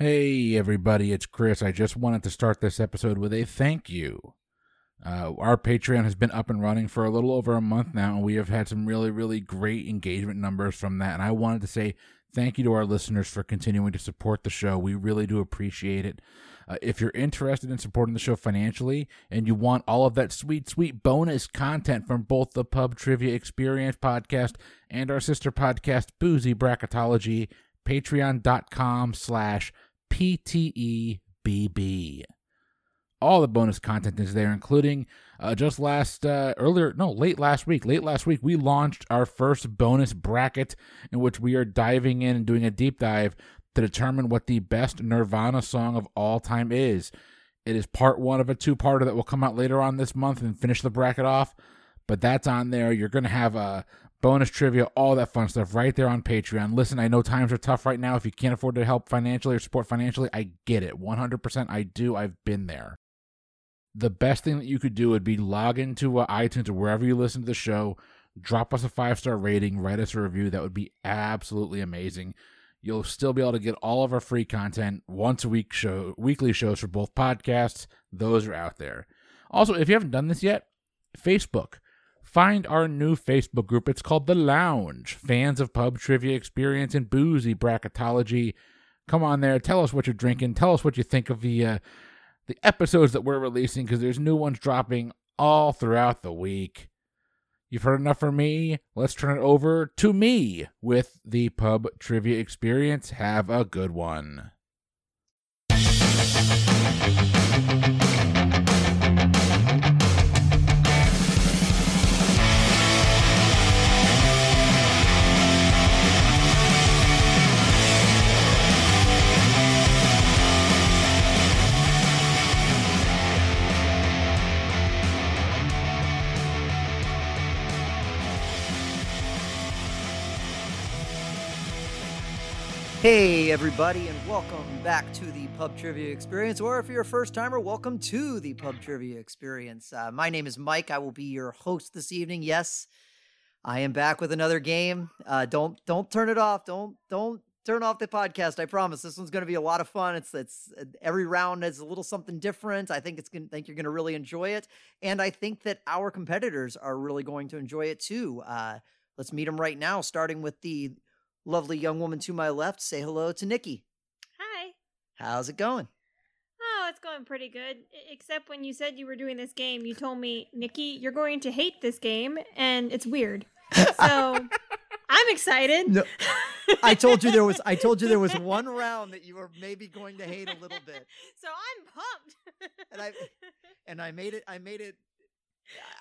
Hey, everybody, it's Chris. I just wanted to start this episode with a thank you. Uh, our Patreon has been up and running for a little over a month now, and we have had some really, really great engagement numbers from that. And I wanted to say thank you to our listeners for continuing to support the show. We really do appreciate it. Uh, if you're interested in supporting the show financially and you want all of that sweet, sweet bonus content from both the Pub Trivia Experience podcast and our sister podcast, Boozy Bracketology, patreon.com slash PTEBB. All the bonus content is there, including uh, just last, uh, earlier, no, late last week. Late last week, we launched our first bonus bracket in which we are diving in and doing a deep dive to determine what the best Nirvana song of all time is. It is part one of a two parter that will come out later on this month and finish the bracket off. But that's on there. You're going to have a bonus trivia, all that fun stuff right there on Patreon. Listen, I know times are tough right now. If you can't afford to help financially or support financially, I get it. 100% I do. I've been there. The best thing that you could do would be log into uh, iTunes or wherever you listen to the show, drop us a five star rating, write us a review. That would be absolutely amazing. You'll still be able to get all of our free content once a week show, weekly shows for both podcasts. Those are out there. Also, if you haven't done this yet, Facebook Find our new Facebook group. It's called The Lounge. Fans of pub trivia experience and boozy bracketology. Come on there. Tell us what you're drinking. Tell us what you think of the uh, the episodes that we're releasing because there's new ones dropping all throughout the week. You've heard enough from me. Let's turn it over to me with the pub trivia experience. Have a good one. Hey, everybody, and welcome back to the Pub Trivia Experience. Or if you're a first timer, welcome to the Pub Trivia Experience. Uh, my name is Mike. I will be your host this evening. Yes, I am back with another game. Uh, don't don't turn it off. Don't don't turn off the podcast. I promise. This one's going to be a lot of fun. It's it's every round is a little something different. I think it's gonna Think you're going to really enjoy it, and I think that our competitors are really going to enjoy it too. Uh, let's meet them right now, starting with the lovely young woman to my left. Say hello to Nikki. Hi. How's it going? Oh, it's going pretty good. Except when you said you were doing this game, you told me, Nikki, you're going to hate this game, and it's weird. So I'm excited. No, I told you there was. I told you there was one round that you were maybe going to hate a little bit. So I'm pumped. and I and I made it. I made it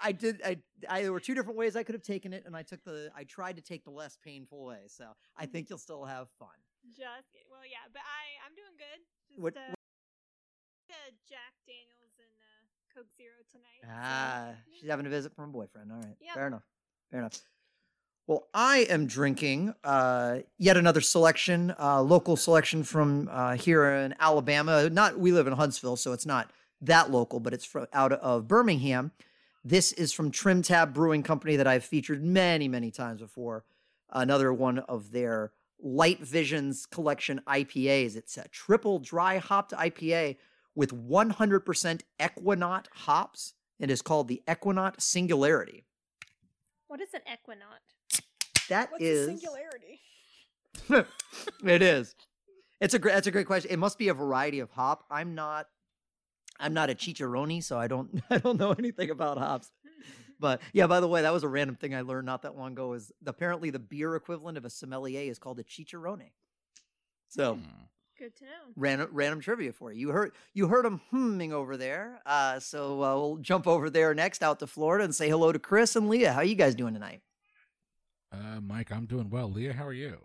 I did. I, I there were two different ways I could have taken it, and I took the. I tried to take the less painful way. So I Mm-hmm. think you'll still have fun. Just well, yeah, but I I'm doing good. Just What- uh, uh, Jack Daniels and uh, Coke Zero tonight. Ah, yeah. she's having a visit from her boyfriend. All right, Yep. fair enough. Fair enough. Well, I am drinking uh, yet another selection, uh, local selection from uh, here in Alabama. Not we live in Huntsville, so it's not that local, but it's from out of Birmingham. This is from Trim Tab Brewing Company that I've featured many, many times before. Another one of their Light Visions collection IPAs. It's a triple dry hopped IPA with 100% Ekuanot hops. It is called the Ekuanot Singularity. What is an ekuanot? That What's is singularity? it is. It's a great. That's a great question. It must be a variety of hop. I'm not. I'm not a chicharroni, so I don't. I don't know anything about hops. But yeah, by the way, that was a random thing I learned not that long ago. Is apparently the beer equivalent of a sommelier is called a chicharrone. So Hmm. Good to know. random random trivia for you. You heard you heard him humming over there. Uh, so uh, we'll jump over there next out to Florida and say hello to Chris and Leah. How are you guys doing tonight? Uh, Mike, I'm doing well. Leah, how are you?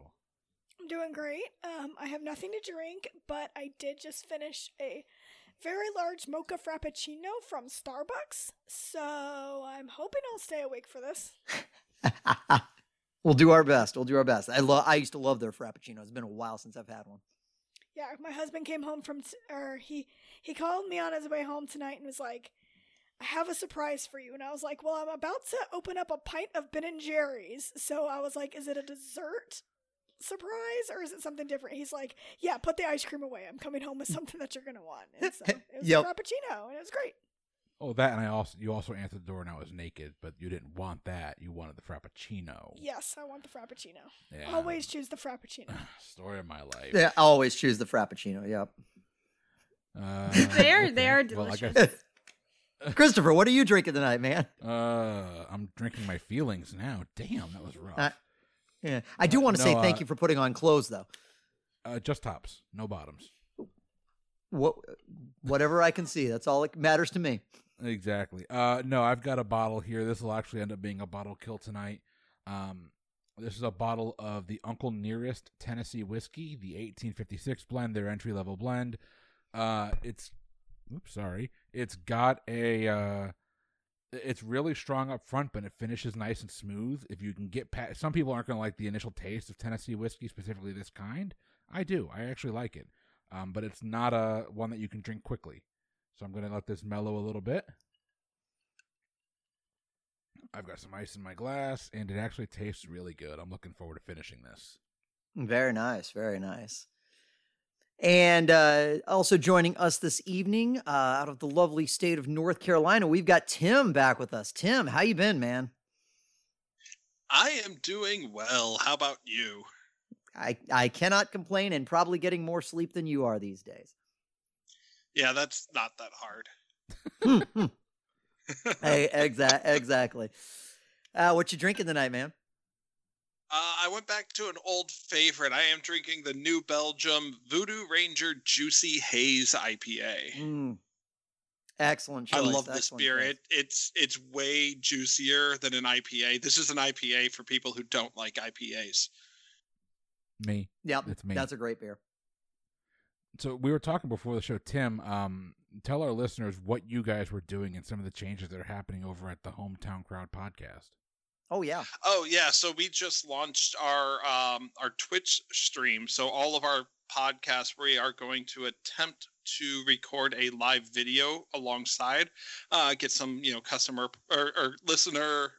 I'm doing great. Um, I have nothing to drink, but I did just finish a very large mocha frappuccino from Starbucks, so I'm hoping I'll stay awake for this. we'll do our best. We'll do our best. I love. I used to love their frappuccino. It's been a while since I've had one. Yeah, my husband came home from, t- or he he called me on his way home tonight and was like, "I have a surprise for you," and I was like, "Well, I'm about to open up a pint of Ben and Jerry's," so I was like, "Is it a dessert?" Surprise or is it something different? He's like, yeah, put the ice cream away. I'm coming home with something that you're gonna want. And so it was Yep. a frappuccino, and it was great. Oh, that and I also you also answered the door and I was naked, but you didn't want that. You wanted the frappuccino. Yes, I want the frappuccino. Yeah. Always choose the frappuccino. Story of my life. Yeah, I always choose the frappuccino. Yep. Uh, They are- they okay. are Well, I delicious. guess, Christopher, what are you drinking tonight, man? uh, I'm drinking my feelings now. Damn, that was rough. Uh, Yeah, I do want to no, say thank uh, you for putting on clothes, though. Uh, just tops, no bottoms. What, whatever I can see, that's all that matters to me. Exactly. Uh, no, I've got a bottle here. This will actually end up being a bottle kill tonight. Um, this is a bottle of the Uncle Nearest Tennessee whiskey, the 1856 blend, their entry level blend. Uh, it's, oops, sorry. It's got a, uh, it's really strong up front, but it finishes nice and smooth. If you can get past, some people aren't going to like the initial taste of Tennessee whiskey, specifically this kind. I do. I actually like it. Um, but it's not a one that you can drink quickly. So I'm going to let this mellow a little bit. I've got some ice in my glass, and it actually tastes really good. I'm looking forward to finishing this. Very nice, very nice. And uh, also joining us this evening, uh, out of the lovely state of North Carolina, we've got Tim back with us. Tim, how you been, man? I am doing well. How about you? I I cannot complain, and probably getting more sleep than you are these days. Yeah, that's not that hard. hey, exa- exactly. Uh, what you drinking tonight, man? Uh, I went back to an old favorite. I am drinking the New Belgium Voodoo Ranger Juicy Haze IPA. Mm. Excellent choice. I love this beer. It, it's it's way juicier than an IPA. This is an IPA for people who don't like IPAs. Me. Yep, It's me. that's a great beer. So we were talking before the show, Tim. Um, tell our listeners what you guys were doing and some of the changes that are happening over at the Hometown Crowd podcast. Oh yeah, Oh yeah, so we just launched our um our Twitch stream. So all of our podcasts we are going to attempt to record a live video alongside, uh get some, you know, customer or, or listener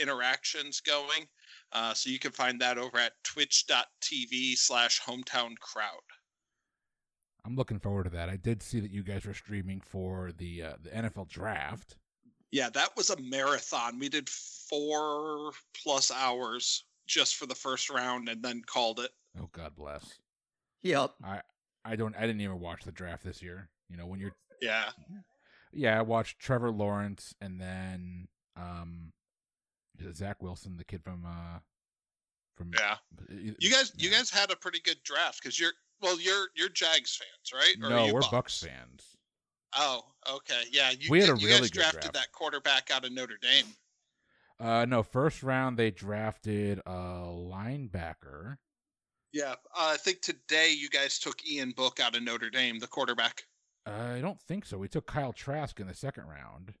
interactions going. Uh, so you can find that over at twitch.tv slash hometown crowd. I'm looking forward to that. I did see that you guys were streaming for the uh, the NFL draft. Yeah, that was a marathon. We did four plus hours just for the first round and then called it. Oh God bless. yep. I I don't. I didn't even watch the draft this year. You know when you're. Yeah. Yeah, I watched Trevor Lawrence and then um, Zach Wilson, the kid from uh, from Yeah. You guys, you guys had a pretty good draft because you're well, you're you're Jags fans, right? Or No, we're Bucs fans. Oh, okay, yeah. You, We had a you really guys drafted draft. that quarterback out of Notre Dame. Uh, no, first round they drafted a linebacker. Yeah, uh, I think today you guys took Ian Book out of Notre Dame, the quarterback. I don't think so. We took Kyle Trask in the second round.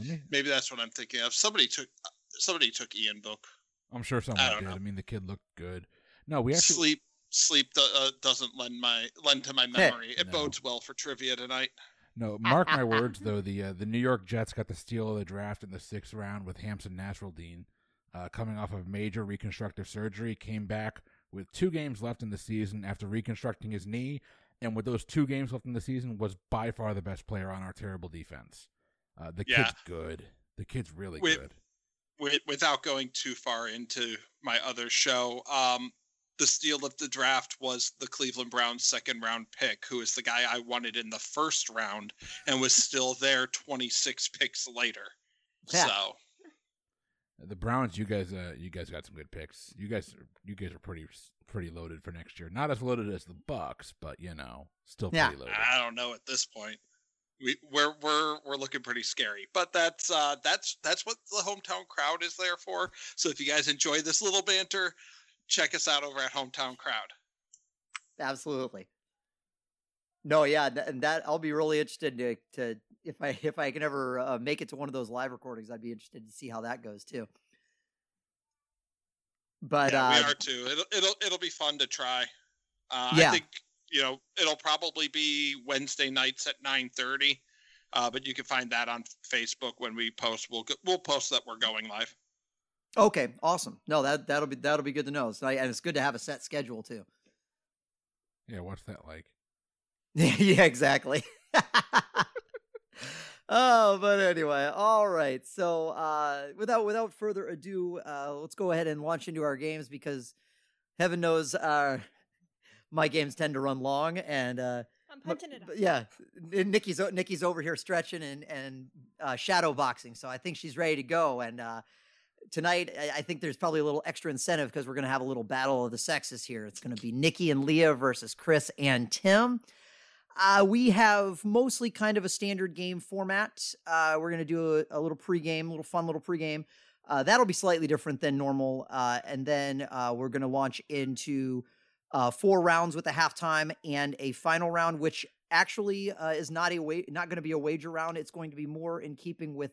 Me- Maybe that's what I'm thinking of. Somebody took somebody took Ian Book. I'm sure someone don't did. know. I mean, the kid looked good. No, we actually. sleep sleep do, uh, doesn't lend my lend to my memory. it No. bodes well for trivia tonight. No, mark my words though. The uh, the New York Jets got the steal of the draft in the sixth round with Hamsah Nasirildeen, uh, coming off of major reconstructive surgery, came back with two games left in the season after reconstructing his knee, and with those two games left in the season, was by far the best player on our terrible defense. Uh, the Yeah. kid's good. The kid's really Wait, good. Wi- without going too far into my other show, um, the steal of the draft was the Cleveland Browns' second round pick, who is the guy I wanted in the first round and was still there 26 picks later. Yeah. So, The Browns, you guys, uh, you guys got some good picks. You guys, you guys are pretty, pretty loaded for next year. Not as loaded as the Bucs, but you know, still Yeah. pretty loaded. I don't know at this point. We, we're we're we're looking pretty scary, but that's uh, that's that's what the hometown crowd is there for. So if you guys enjoy this little banter, check us out over at Hometown Crowd. Absolutely. No, yeah, th- and that I'll be really interested to, to if I if I can ever uh, make it to one of those live recordings, I'd be interested to see how that goes too. But yeah, uh, we are too. It'll it'll it'll be fun to try. Uh, Yeah. I think you know it'll probably be Wednesday nights at nine thirty. Uh, but you can find that on Facebook when we post. We'll we'll post that we're going live. Okay, awesome. No, that that'll be that'll be good to know. So, and it's good to have a set schedule too. Yeah, what's that like? yeah, exactly. oh, but anyway, all right. So, uh, without without further ado, uh, let's go ahead and launch into our games because heaven knows uh, my games tend to run long, and uh, I'm punching it up. yeah, Nikki's Nikki's over here stretching and and uh, shadow boxing, so I think she's ready to go. And uh, tonight, I, think there's probably a little extra incentive because we're going to have a little battle of the sexes here. It's going to be Nikki and Leah versus Chris and Tim. Uh, we have mostly kind of a standard game format. Uh, we're going to do a, a little pregame, a little fun little pregame. Uh, that'll be slightly different than normal. Uh, and then uh, we're going to launch into uh, four rounds with a halftime and a final round, which actually uh, is not a wa- not going to be a wager round. It's going to be more in keeping with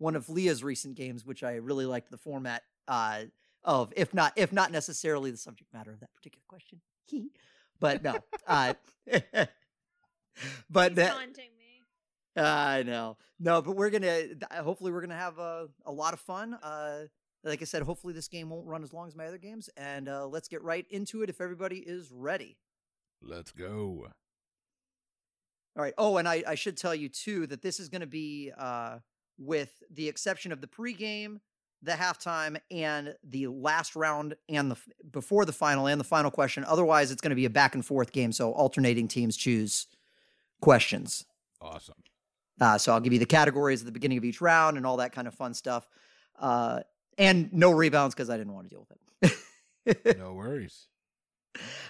one of Leah's recent games, which I really liked the format uh, of, if not if not necessarily the subject matter of that particular question. He, but no, uh, but He's that taunting me. I know. No, but we're gonna. Hopefully, we're gonna have a, a lot of fun. Uh, like I said, hopefully this game won't run as long as my other games. And uh, let's get right into it if everybody is ready. Let's go. All right. Oh, and I, I should tell you too that this is going to be uh, with the exception of the pregame, the halftime, and the last round, and the before the final and the final question. Otherwise, it's going to be a back and forth game. So alternating teams choose questions. Awesome. Uh, so I'll give you the categories at the beginning of each round and all that kind of fun stuff. Uh, and no rebounds because I didn't want to deal with it. No worries.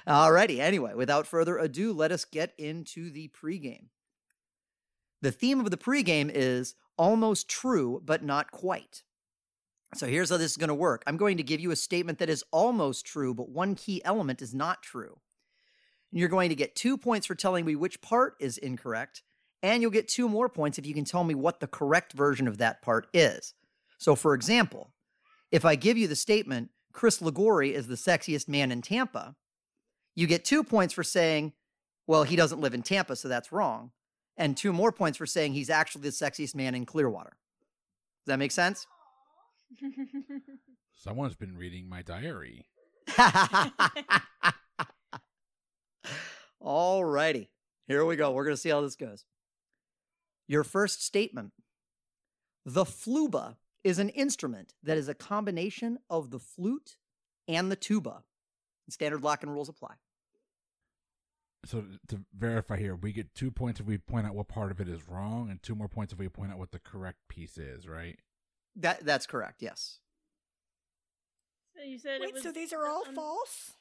Alrighty. Anyway, without further ado, let us get into the pregame. The theme of the pregame is almost true, but not quite. So here's how this is going to work I'm going to give you a statement that is almost true, but one key element is not true. And you're going to get two points for telling me which part is incorrect, and you'll get two more points if you can tell me what the correct version of that part is. So, for example, if I give you the statement, Chris Ligori is the sexiest man in Tampa, you get two points for saying, well, he doesn't live in Tampa, so that's wrong. And two more points for saying he's actually the sexiest man in Clearwater. Does that make sense? Someone's been reading my diary. All righty. Here we go. We're going to see how this goes. Your first statement The fluba is an instrument that is a combination of the flute and the tuba. Standard lock and rules apply. So to verify here, we get two points if we point out what part of it is wrong, and two more points if we point out what the correct piece is, right? That that's correct. Yes. so you said it Wait, was so these are all um, false?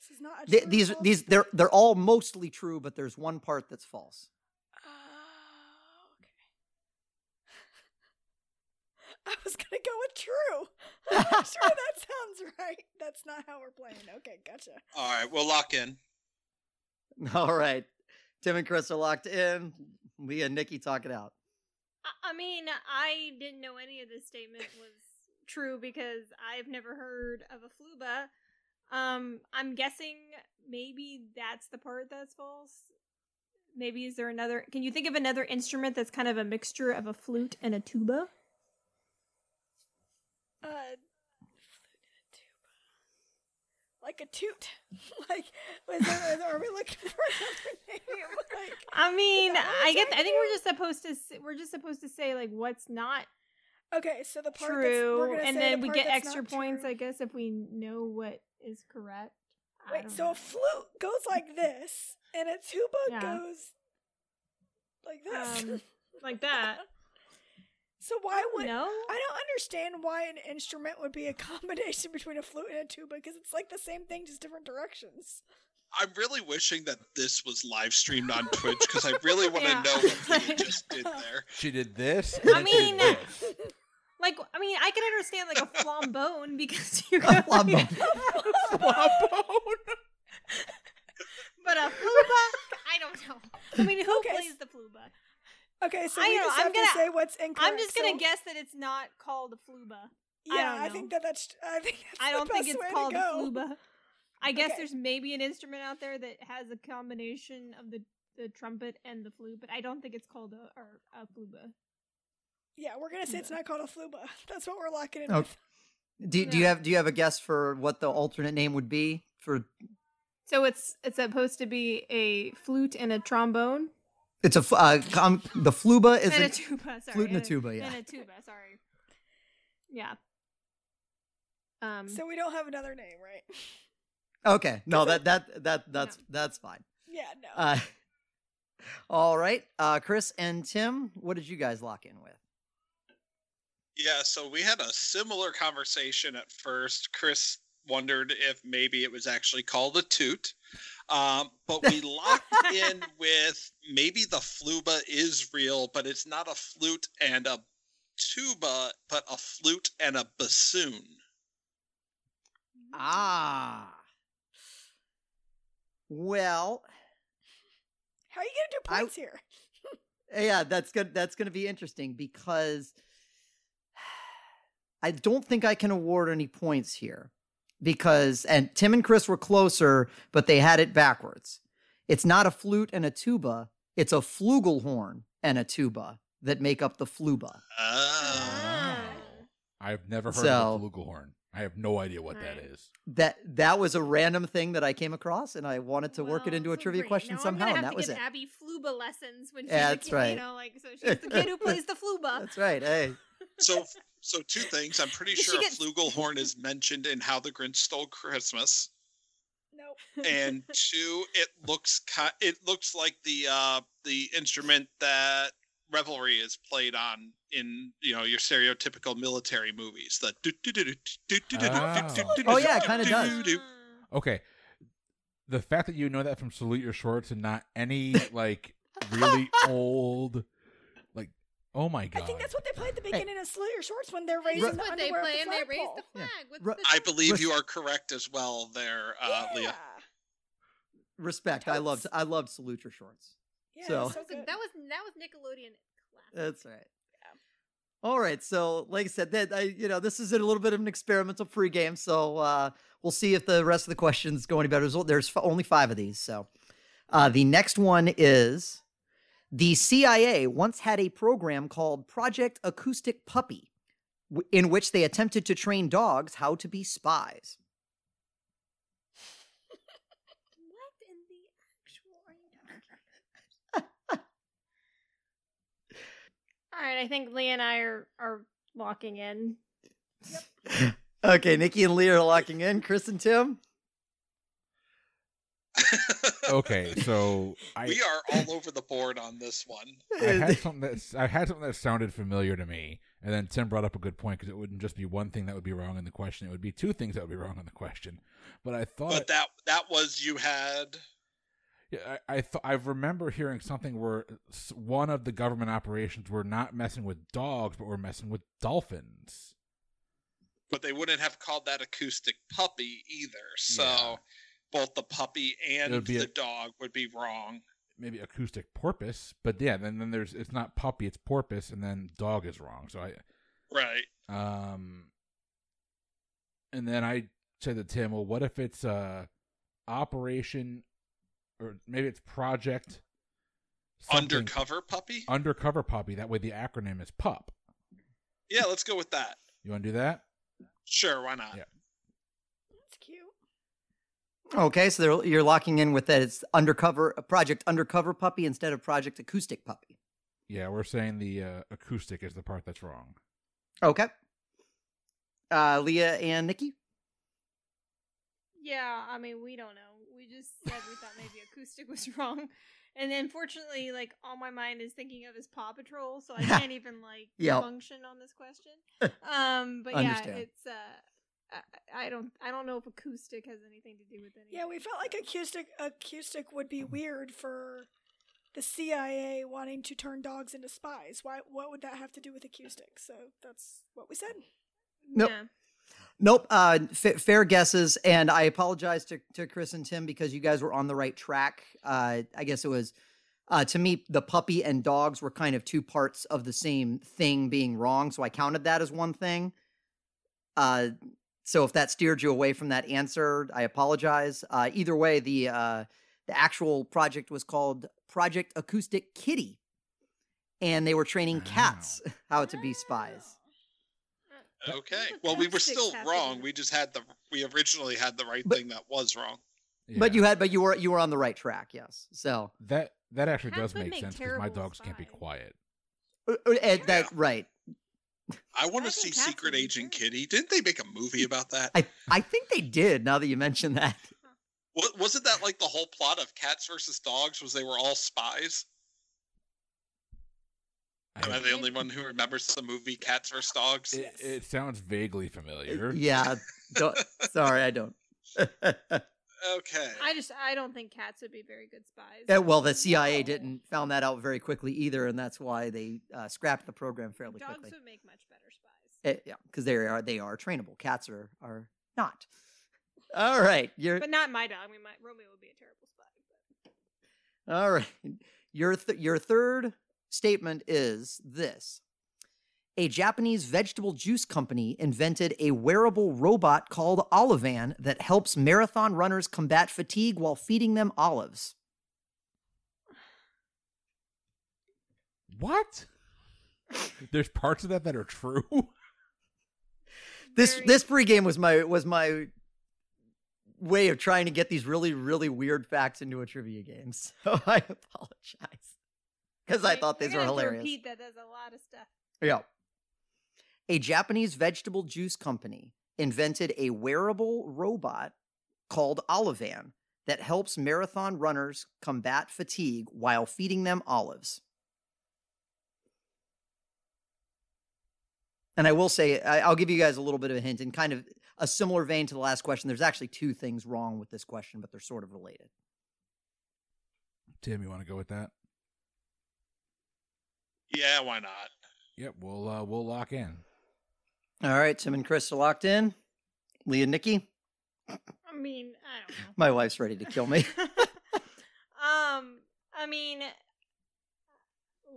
This is not a Th- true these false? these they're they're all mostly true, but there's one part that's false. Oh, okay. I was gonna go with true. I'm sure that sounds right. That's not how we're playing. Okay, gotcha. All right, we'll lock in. All right. Tim and Chris are locked in. Leah and Nikki talk it out. I- I mean, I didn't know any of this statement was true because I've never heard of a fluba. Um, I'm guessing maybe that's the part that's false. Maybe is there another? Can you think of another instrument that's kind of a mixture of a flute and a tuba? Uh, flute and a tuba. Like a toot. like, is there, are we looking for another name? Like, I mean, I get. I think we're just supposed to. We're just supposed to say like what's not okay, so the part true, and then the we get extra points, true. I guess, if we know what is correct. I Wait, so know. a flute goes like this, and a tuba Yeah. goes like this. Um, like that. So why would no? I don't understand why an instrument would be a combination between a flute and a tuba because it's like the same thing, just different directions. I'm really wishing that this was live streamed on Twitch because I really want to Yeah. know what Leah just did there. She did this. I and then did mean, this. Like, I mean, I can understand like a flambone because you A got flambone. but a fluba, I don't know. I mean, who Okay, plays the fluba? Okay, so I we just I'm have gonna- to say what's incorrect. I'm just gonna so- guess that it's not called a fluba. Yeah, I don't I, think that that's. I think that's I don't think best it's way called a go. fluba. I guess Okay. there's maybe an instrument out there that has a combination of the the trumpet and the flute, but I don't think it's called a or a fluba. Yeah, we're gonna say it's not called a fluba. That's what we're locking in Okay. with. Do, do you have do you have a guess for what the alternate name would be for? So it's it's supposed to be a flute and a trombone It's a uh, com, the fluba is and a a, tuba. Sorry, flute and a tuba, yeah. and a tuba. Sorry. Yeah. Um. So we don't have another name, right? okay. No, that that that that's that's fine. Yeah, no. Uh, all right, uh, Chris and Tim, what did you guys lock in with? Yeah, so we had a similar conversation at first. Chris wondered if maybe it was actually called a toot. Um, but we locked in with maybe the fluba is real, but it's not a flute and a tuba, but a flute and a bassoon. Ah. Well, How are you gonna do I- points here? yeah, that's good. That's going to be interesting because I don't think I can award any points here because and Tim and Chris were closer, but they had it backwards. It's not a flute and a tuba; it's a flugelhorn and a tuba that make up the fluba. Oh. I've never heard So- of a flugelhorn. I have no idea what that Right. is. That that was a random thing that I came across, and I wanted to work it Well, into a so trivia great. question Now somehow, I'm and gonna that to was give it. Abby fluba lessons when she's Yeah, a that's kid, right. You know, like so she's the kid who plays the fluba. That's right. Hey, So, so two things. I'm pretty She sure a gets- flugelhorn is mentioned in How the Grinch Stole Christmas. Nope. and two, it looks ki- it looks like the uh the instrument that revelry is played on in you know your stereotypical military movies. The Oh, yeah, it kinda does. Okay. The fact that you know that from Salute Your Shorts and not any like really old like oh my god. I think that's what they play at the beginning of Salute Your Shorts when they're raising is the what they underwear of play, the and they raise flagpole. the Yeah. flag with Ru- the I believe Res- you are correct as well, there, uh, yeah. Leah. respect. I loved. I loved salute your shorts. Yeah, So- so That was, good. that was that was Nickelodeon classic. That's right. All right. So, like I said, that I, you know, this is a little bit of an experimental free game, So, uh, we'll see if the rest of the questions go any better. There's- There's only five of these. So, uh, the next one is the CIA once had a program called Project Acoustic Puppy, w- in which they attempted to train dogs how to be spies. What in the actual are you talking? All right, I think Leah and I are are locking in. Okay, Nikki and Lee are locking in. Chris and Tim. Okay, so I we are all over the board on this one. I had something that I had something that sounded familiar to me, and then Tim brought up a good point because it wouldn't just be one thing that would be wrong in the question; it would be two things that would be wrong in the question. But I thought, But that that was you had yeah, I, I thought I remember hearing something where one of the government operations were not messing with dogs, but were messing with dolphins. but they wouldn't have called that acoustic puppy either. So Yeah. Both the puppy and the a- dog would be wrong. Maybe acoustic porpoise, but yeah, then then there's it's not puppy, it's porpoise, and then dog is wrong. So I Right. Um, and then I said to Tim, "Well, what if it's uh, Operation, or maybe it's Project something- Undercover puppy? Undercover Puppy? That way, the acronym is PUP. Yeah, let's go with that. You want to do that? Sure, why not? Yeah. That's cute. Okay, so they're, you're locking in with that. It's undercover Project Undercover Puppy instead of Project Acoustic Puppy. Yeah, we're saying the uh, acoustic is the part that's wrong. Okay. Uh, Leah and Nikki. Yeah, I mean we don't know. We just said we thought maybe acoustic was wrong, and then fortunately, like all my mind is thinking of is Paw Patrol, so I can't even like Yep. function on this question. Um, but yeah, it's uh, I, I don't I don't know if acoustic has anything to do with anything. Yeah, we felt like acoustic acoustic would be weird for the CIA wanting to turn dogs into spies. Why? What would that have to do with acoustic? So that's what we said. Nope. Yeah. Nope. Uh, fa- fair guesses, and I apologize to, to Chris and Tim because you guys were on the right track. Uh, I guess it was uh, to me the puppy and dogs were kind of two parts of the same thing being wrong, so I counted that as one thing. So if that steered you away from that answer, I apologize. Uh, either way, the uh, the actual project was called Project Acoustic Kitty, and they were training cats how to be spies. Okay. Well, we were still wrong. We just had the we originally had the right But- thing that was wrong. But you had, but you were you were on the right track. Yes. So that that actually Cats does make, make sense because my terrible dogs can't be quiet. uh, uh, Ed, that right. I want to see think Secret Agent terrible. Kitty. Didn't they make a movie about that? I I think they did. Now that you mention that. Wa- Wasn't that like the whole plot of Cats versus Dogs? Was they were all spies? I Am I the only one who remembers the movie Cats versus Dogs? it, it sounds vaguely familiar. Yeah. Don't, sorry, I don't. Okay. I just I don't think cats would be very good spies. Uh, well, the CIA No. didn't found that out very quickly either, and that's why they uh, scrapped the program fairly Dogs quickly. Dogs would make much better spies. Eh, yeah, because they are they are trainable. Cats are are not. All right, you're But not my dog. I mean, my Romeo would be a terrible spy. But... all right. Your th- your third statement is this: a Japanese vegetable juice company invented a wearable robot called Olivan that helps marathon runners combat fatigue while feeding them olives. What? There's parts of that that are true. This Very- this pregame was my was my way of trying to get these really really weird facts into a trivia game. So I apologize because I thought these were gonna have to hilarious. Repeat that. There's a lot of stuff. Yeah. A Japanese vegetable juice company invented a wearable robot called Olivan that helps marathon runners combat fatigue while feeding them olives. And I will say, I- I'll give you guys a little bit of a hint in kind of a similar vein to the last question. There's actually two things wrong with this question, but they're sort of related. Tim, you want to go with that? Yeah, why not? Yep, we'll uh, we'll lock in. All right, Tim and Chris are locked in. Lee and Nikki, I mean, I don't know. my wife's ready to kill me. um, I mean,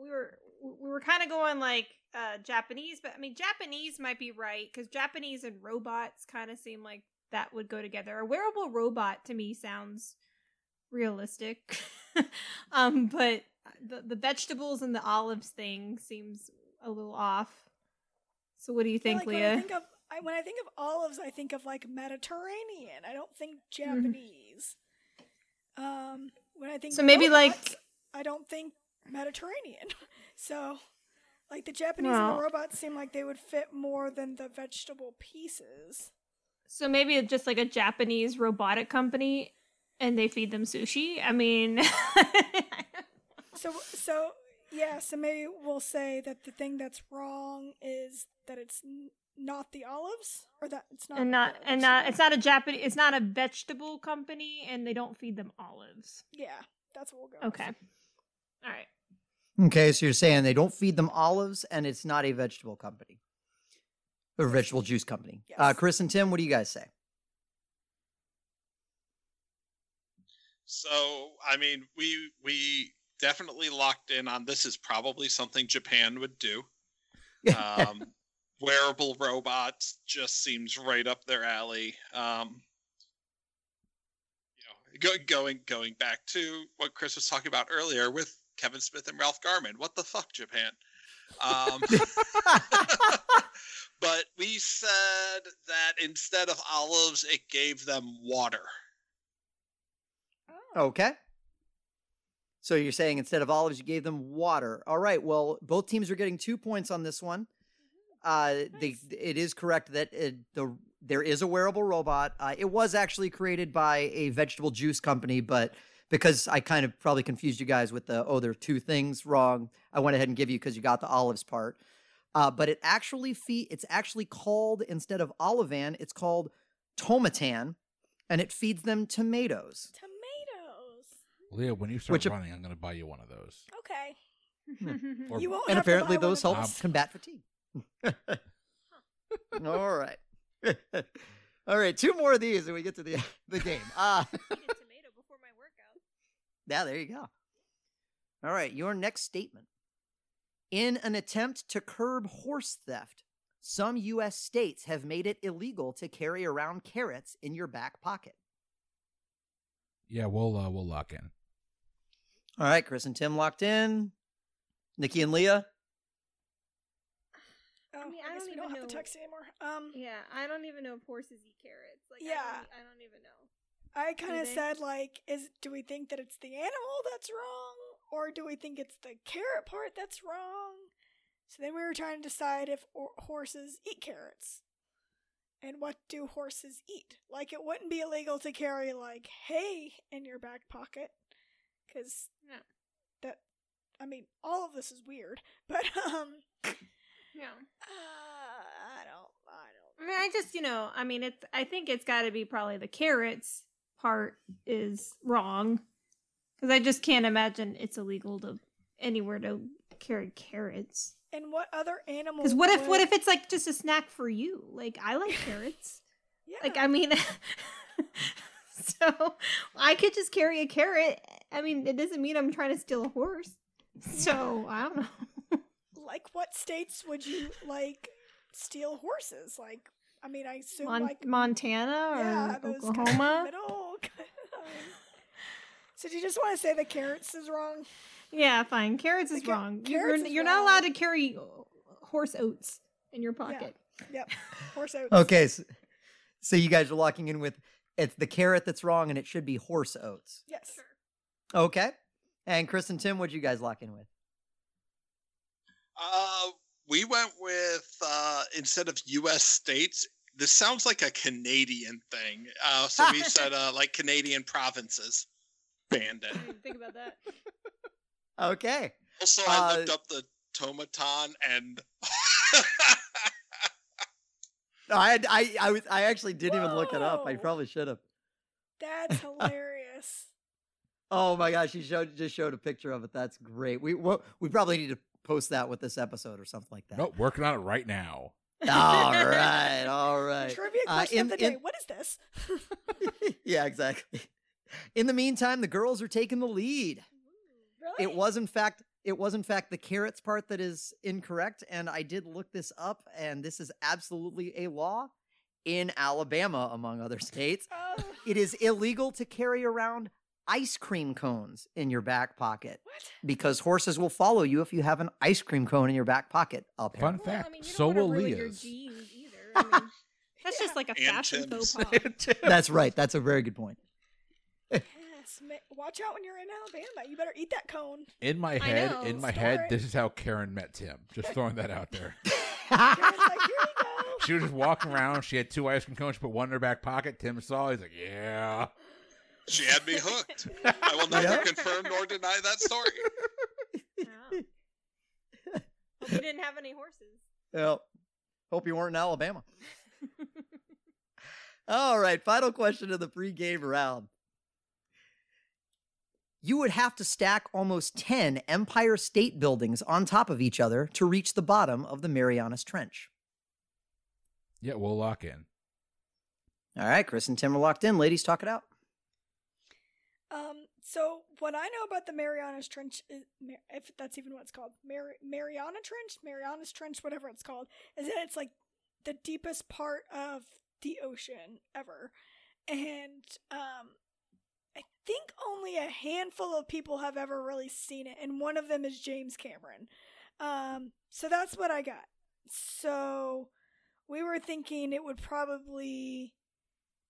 we were we were kind of going like uh Japanese, but I mean Japanese might be right because Japanese and robots kind of seem like that would go together. A wearable robot to me sounds realistic, um, but the the vegetables and the olives thing seems a little off. So what do you think, like when I Leah? think of I, when I think of olives, I think of like Mediterranean. I don't think Mm-hmm. Japanese. Um, when I think So maybe, like- I don't think Mediterranean. so, like the Japanese Well- and the robots seem like they would fit more than the vegetable pieces. So maybe it's just like a Japanese robotic company and they feed them sushi. I mean, So, so yeah. So maybe we'll say that the thing that's wrong is that it's n- not the olives, or that it's not and the not and not it's not a Japanese it's not a vegetable company and they don't feed them olives. Yeah, that's what we'll go. with. Okay. All right. Okay, so you're saying they don't feed them olives and it's not a vegetable company or vegetable juice company. Uh, Chris and Tim, what do you guys say? So, I mean, we we definitely locked in on this is probably something Japan would do. Um, wearable robots just seems right up their alley. Um, you know, go, going going back to what Chris was talking about earlier with Kevin Smith and Ralph Garman. What the fuck, Japan? Um, but we said that instead of olives, it gave them water. Okay. So you're saying instead of olives, you gave them water. All right. Well, both teams are getting two points on this one. Uh, they, Nice. it is correct that it, the there is a wearable robot. Uh, it was actually created by a vegetable juice company, but because I kind of probably confused you guys with the oh, there are two things wrong. I went ahead and give you because you got the olives part. Uh, but it actually fe- it's actually called instead of olivan, it's called tomatan, and it feeds them tomatoes. Tomatoes. Leah, when you start Which- running, I'm going to buy you one of those. Okay. Or- you won't and apparently those help those. combat fatigue. All right. All right, two more of these and we get to the the game. Ah, Eat tomato before my workout. yeah, there you go. All right, your next statement. In an attempt to curb horse theft, some US states have made it illegal to carry around carrots in your back pocket. Yeah, we'll uh, we'll lock in. All right, Chris and Tim locked in. Nikki and Leah. Oh, I mean, I, I guess don't we even don't have know- the text anymore. Um, Yeah, I don't even know if horses eat carrots. Like, I Yeah. don't, I don't even know. I kind of said like, is do we think that it's the animal that's wrong, or do we think it's the carrot part that's wrong? So then we were trying to decide if or- horses eat carrots, and what do horses eat? Like, it wouldn't be illegal to carry like hay in your back pocket, because No. that, I mean, all of this is weird, but um, Yeah. uh, I don't, I don't. I mean, I just, you know, I mean, it's. I think it's got to be probably the carrots part is wrong, because I just can't imagine it's illegal to anywhere to carry carrots. And what other animal? Because what if, what if it's like just a snack for you? Like I like carrots. Yeah. Like I mean, so I could just carry a carrot. I mean, it doesn't mean I'm trying to steal a horse. So I don't know. like what states would you like steal horses? Like, I mean, I assume Mon- like Montana or yeah, those kind of Oklahoma. middle. I mean, so do you just want to say the carrots is wrong? Yeah, fine. Carrots is ca- wrong. carrots you're is you're not allowed to carry uh, horse oats in your pocket. Yep, horse oats. Okay, so, so you guys are locking in with it's the carrot that's wrong, and it should be horse oats. Yes. Okay. And Chris and Tim, what'd you guys lock in with? Uh, we went with uh, instead of U.S. states. This sounds like a Canadian thing. Uh, so we said uh, like Canadian provinces. Banned it. I didn't think about that. Okay. Also, I Uh, looked up the tomatan and No, I, had, I, I was, I actually didn't even look it up. I probably should have. That's hilarious. Oh my gosh, he showed just showed a picture of it. That's great. We we we probably need to post that with this episode or something like that. Nope, working on it right now. All right, all right. Trivia Uh, question in- of the day. in- what is this? yeah, exactly. In the meantime, the girls are taking the lead. really? It was in fact it was in fact the carrots part that is incorrect and I did look this up and this is absolutely a law in Alabama among other states. Oh, It is illegal to carry around ice cream cones in your back pocket what? because horses will follow you if you have an ice cream cone in your back pocket. Fun Apparently. Well, fact: I mean, you so don't wanna will ruin your Leah's. jeans either. I mean, that's Yeah. just like a And fashion faux pas. That's right. That's a very good point. Yes. Watch out when you're in Alabama. You better eat that cone. In my head, know. in my head, it. this is how Karen met Tim. Just throwing that out there. Karen's like, here you go. She was just walking around. She had two ice cream cones. She put one in her back pocket. Tim saw. He's like, "Yeah." She had me hooked. I will never Yeah. confirm nor deny that story. Yeah. Hope you didn't have any horses. Well, hope you weren't in Alabama. All right, final question of the pre-game round. You would have to stack almost 10 Empire State Buildings on top of each other to reach the bottom of the Marianas Trench. Yeah, we'll lock in. All right, Chris and Tim are locked in. Ladies, talk it out. Um, so what I know about the Marianas Trench, is, if that's even what it's called, Mar- Mariana Trench, Marianas Trench, whatever it's called, is that it's like the deepest part of the ocean ever, and um, I think only a handful of people have ever really seen it, and one of them is James Cameron. Um, so that's what I got. So we were thinking it would probably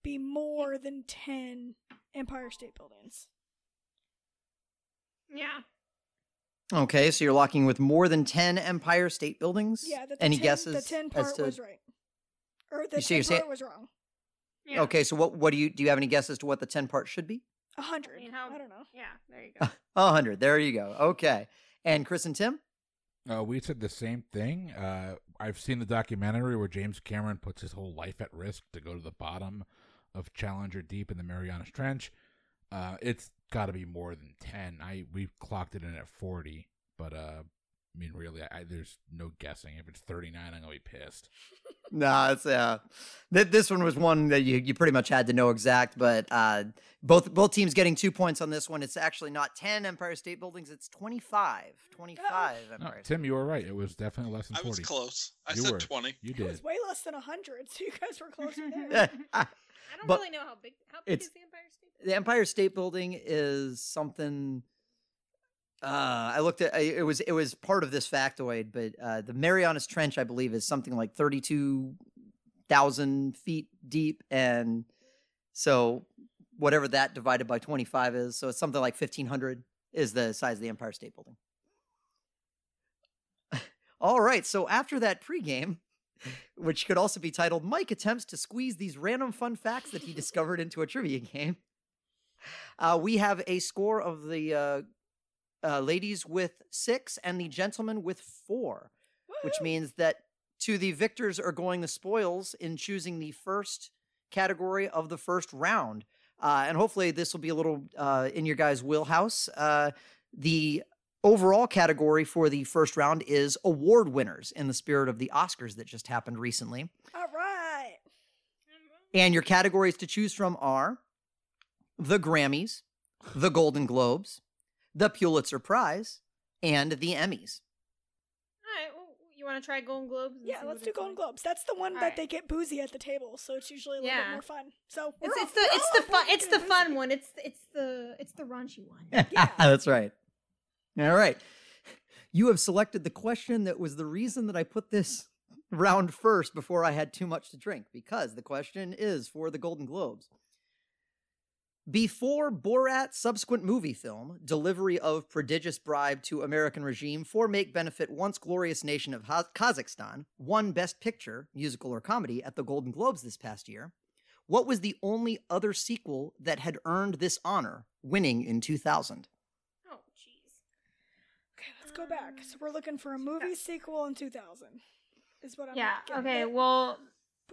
be more than ten Empire State Buildings. Yeah. Okay, so you're locking with more than 10 Empire State Buildings? Yeah, that the Any 10, guesses? The ten part to- was right, or the You see, you're ten saying- part was wrong. Yeah. Okay, so what what do you do you have any guesses to what the 10 part should be? A hundred. mean, how- I don't know. Yeah. There you go. A 100. There you go. Okay. And Chris and Tim? Uh, we said the same thing. Uh, I've seen the documentary where James Cameron puts his whole life at risk to go to the bottom of Challenger Deep in the Marianas Trench. Uh, it's got to be more than ten. I we clocked it in at forty, but uh, I mean, really, I, there's no guessing. If it's thirty nine, I'm gonna be pissed. No, it's uh th- this one was one that you, you pretty much had to know exact, but uh both both teams getting two points on this one. It's actually not 10 Empire State Buildings, it's 25. 25 No, Empire State. Tim, you were right. It was definitely less than I was forty. close. I You said were. 20. You did. It was way less than a hundred, so you guys were closer there. I don't But really know how big. How big is the Empire State? the Empire State Building is something uh I looked at I- it was it was part of this factoid, but uh the Marianas Trench I believe is something like 32 thousand feet deep, and so whatever that divided by twenty five is, so it's something like fifteen hundred is the size of the Empire State Building. All right, so after that pregame, which could also be titled Mike attempts to squeeze these random fun facts that he discovered into a trivia game. Uh, we have a score of the uh, uh, ladies with six and the gentlemen with four, which means that to the victors are going the spoils in choosing the first category of the first round. Uh, and hopefully, this will be a little uh, in your guys' wheelhouse. Uh, the overall category for the first round is award winners in the spirit of the Oscars that just happened recently. All right. And your categories to choose from are the Grammys, the Golden Globes, the Pulitzer Prize, and the Emmys. All right, well, you want to try Golden Globes? Yeah, let's do Golden like? Globes. That's the one that Alright. they get boozy at the table, so it's usually a little Yeah. bit more fun. So we're It's, all- it's the we're it's the fun it's the fun one. It's it's the it's the raunchy one. Yeah. That's right. All right. You have selected the question that was the reason that I put this round first before I had too much to drink, because the question is for the Golden Globes. Before Borat's subsequent movie film, Delivery of Prodigious Bribe to American Regime for Make Benefit Once Glorious Nation of Kazakhstan, won Best Picture, musical or comedy, at the Golden Globes this past year, what was the only other sequel that had earned this honor, winning in 2000? Oh jeez. Okay, let's go back. So we're looking for a movie sequel in 2000. Is what I'm Yeah. Okay. Well,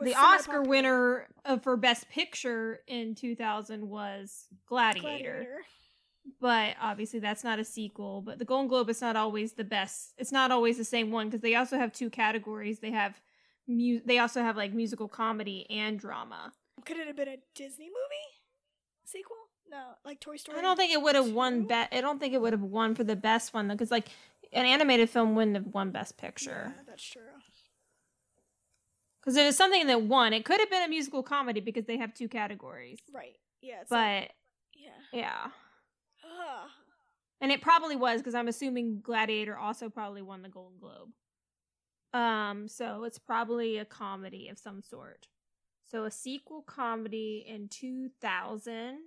the Oscar winner of, for Best Picture in 2000 was Gladiator. Gladiator. but obviously that's not a sequel. But the Golden Globe is not always the best. It's not always the same one because they also have two categories. They have mu- They also have like musical comedy and drama. Could it have been a Disney movie sequel? No, like Toy Story. I don't think it would have won. Be- I don't think it would have won for the best one though, because like an animated film wouldn't have won Best Picture Yeah, that's true. because it is something that won. It could have been a musical comedy because they have two categories. Right. Yeah. It's like- But yeah. yeah, Ugh. and it probably was because I'm assuming Gladiator also probably won the Golden Globe. Um, so it's probably a comedy of some sort. So a sequel comedy in 2000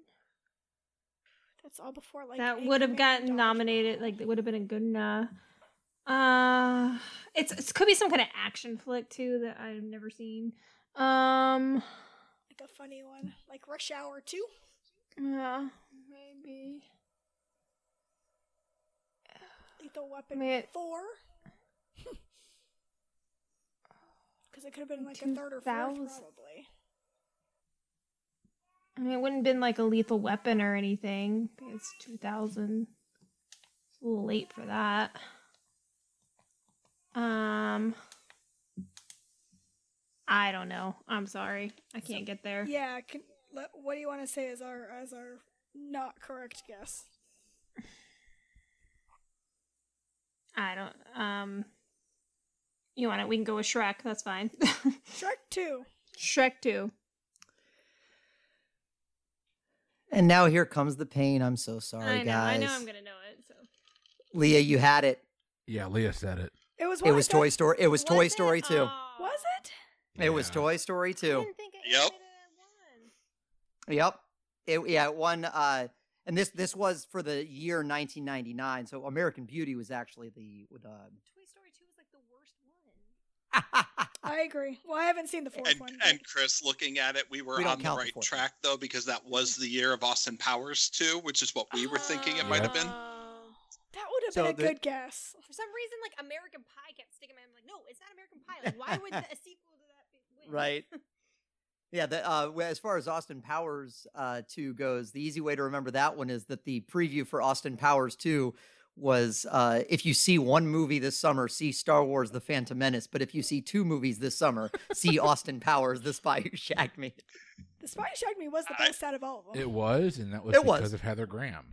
That's all before like that would have gotten nominated. Like that would have been a good enough. Uh, it's it could be some kind of action flick too that I've never seen. Um, like a funny one, like Rush Hour Two. yeah, maybe. Lethal Weapon it- Four. Because it could have been like a third or fourth, 2000. probably. I mean, it wouldn't have been like a lethal weapon or anything. It's 2000. It's a little late for that. Um, I don't know. I'm sorry. I can't get there. Yeah. Can, let, what do you want to say as our as our not correct guess? I don't. Um, you want it? We can go with Shrek. That's fine. Shrek Two. Shrek 2. And now here comes the pain. I'm so sorry, I know. guys. I know. I'm gonna know it. So. Leah, you had it. Yeah, Leah said it. It was. It was Toy Story. It was Toy it? Story 2. Aw. Was it? It was Toy Story I 2. didn't think it Yep. it. Yep. It, yeah, it won. Uh, and this this was for the year 1999. So American Beauty was actually the. Uh, Toy Story 2 was like the worst one. I agree. Well, I haven't seen the fourth And, one. and Chris, looking at it, we were We on the count the right track though, because that was the year of Austin Powers too, which is what we were thinking it might have been. Oh. that would have So been a the- good guess. For some reason, like American Pie kept sticking in my head. I'm like, no, it's not American Pie. Like, why would the, a sequel to that be? Win? right. Yeah, the, uh, as far as Austin Powers uh, 2 goes, the easy way to remember that one is that the preview for Austin Powers 2 was uh, if you see one movie this summer, see Star Wars The Phantom Menace. But if you see two movies this summer, see Austin Powers The Spy Who Shagged Me. The Spy Who Shagged Me was the I- best out of all of them. It was, and that was It because was. of Heather Graham.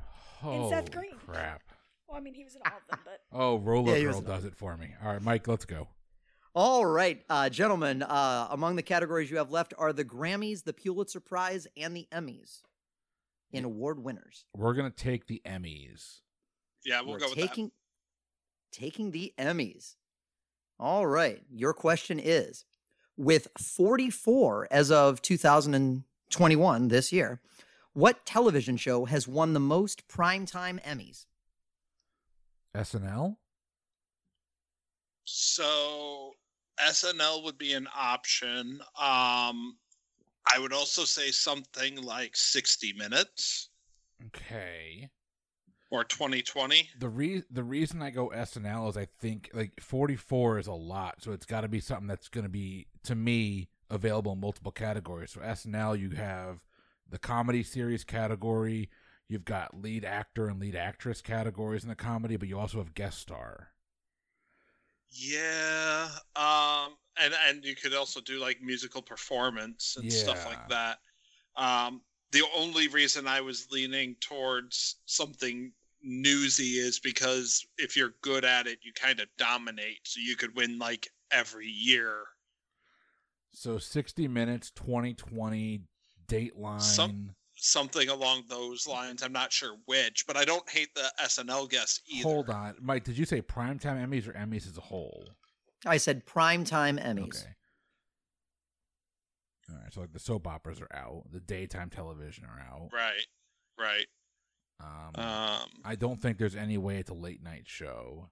Oh, And Seth Green. Crap. well, I mean, he was in all of them, but Oh, Roller Yeah, Girl does it for me. All right, Mike, let's go. All right, uh, gentlemen, uh, among the categories you have left are the Grammys, the Pulitzer Prize, and the Emmys in award winners. We're gonna take the Emmys. Yeah, we'll We're go with taking, taking the Emmys. All right, your question is with 44 as of 2021 this year. What television show has won the most primetime Emmys? SNL. So SNL would be an option. Um, I would also say something like 60 Minutes Okay. Or 2020. The re- the reason I go SNL is I think like 44 is a lot, so it's got to be something that's going to be to me available in multiple categories. So SNL, you have the comedy series category, you've got lead actor and lead actress categories in the comedy, but you also have guest star. Yeah. Um, and and you could also do like musical performance and stuff like that. Um, the only reason I was leaning towards something newsy is because if you're good at it, you kind of dominate. So you could win like every year. So 60 minutes, 2020, Dateline. Some- Something along those lines. I'm not sure which, but I don't hate the SNL guess either. Hold on, Mike. Did you say primetime Emmys or Emmys as a whole? I said primetime Emmys. Okay. All right, so like the soap operas are out, the daytime television are out. Right. Right. Um, Um, I don't think there's any way it's a late night show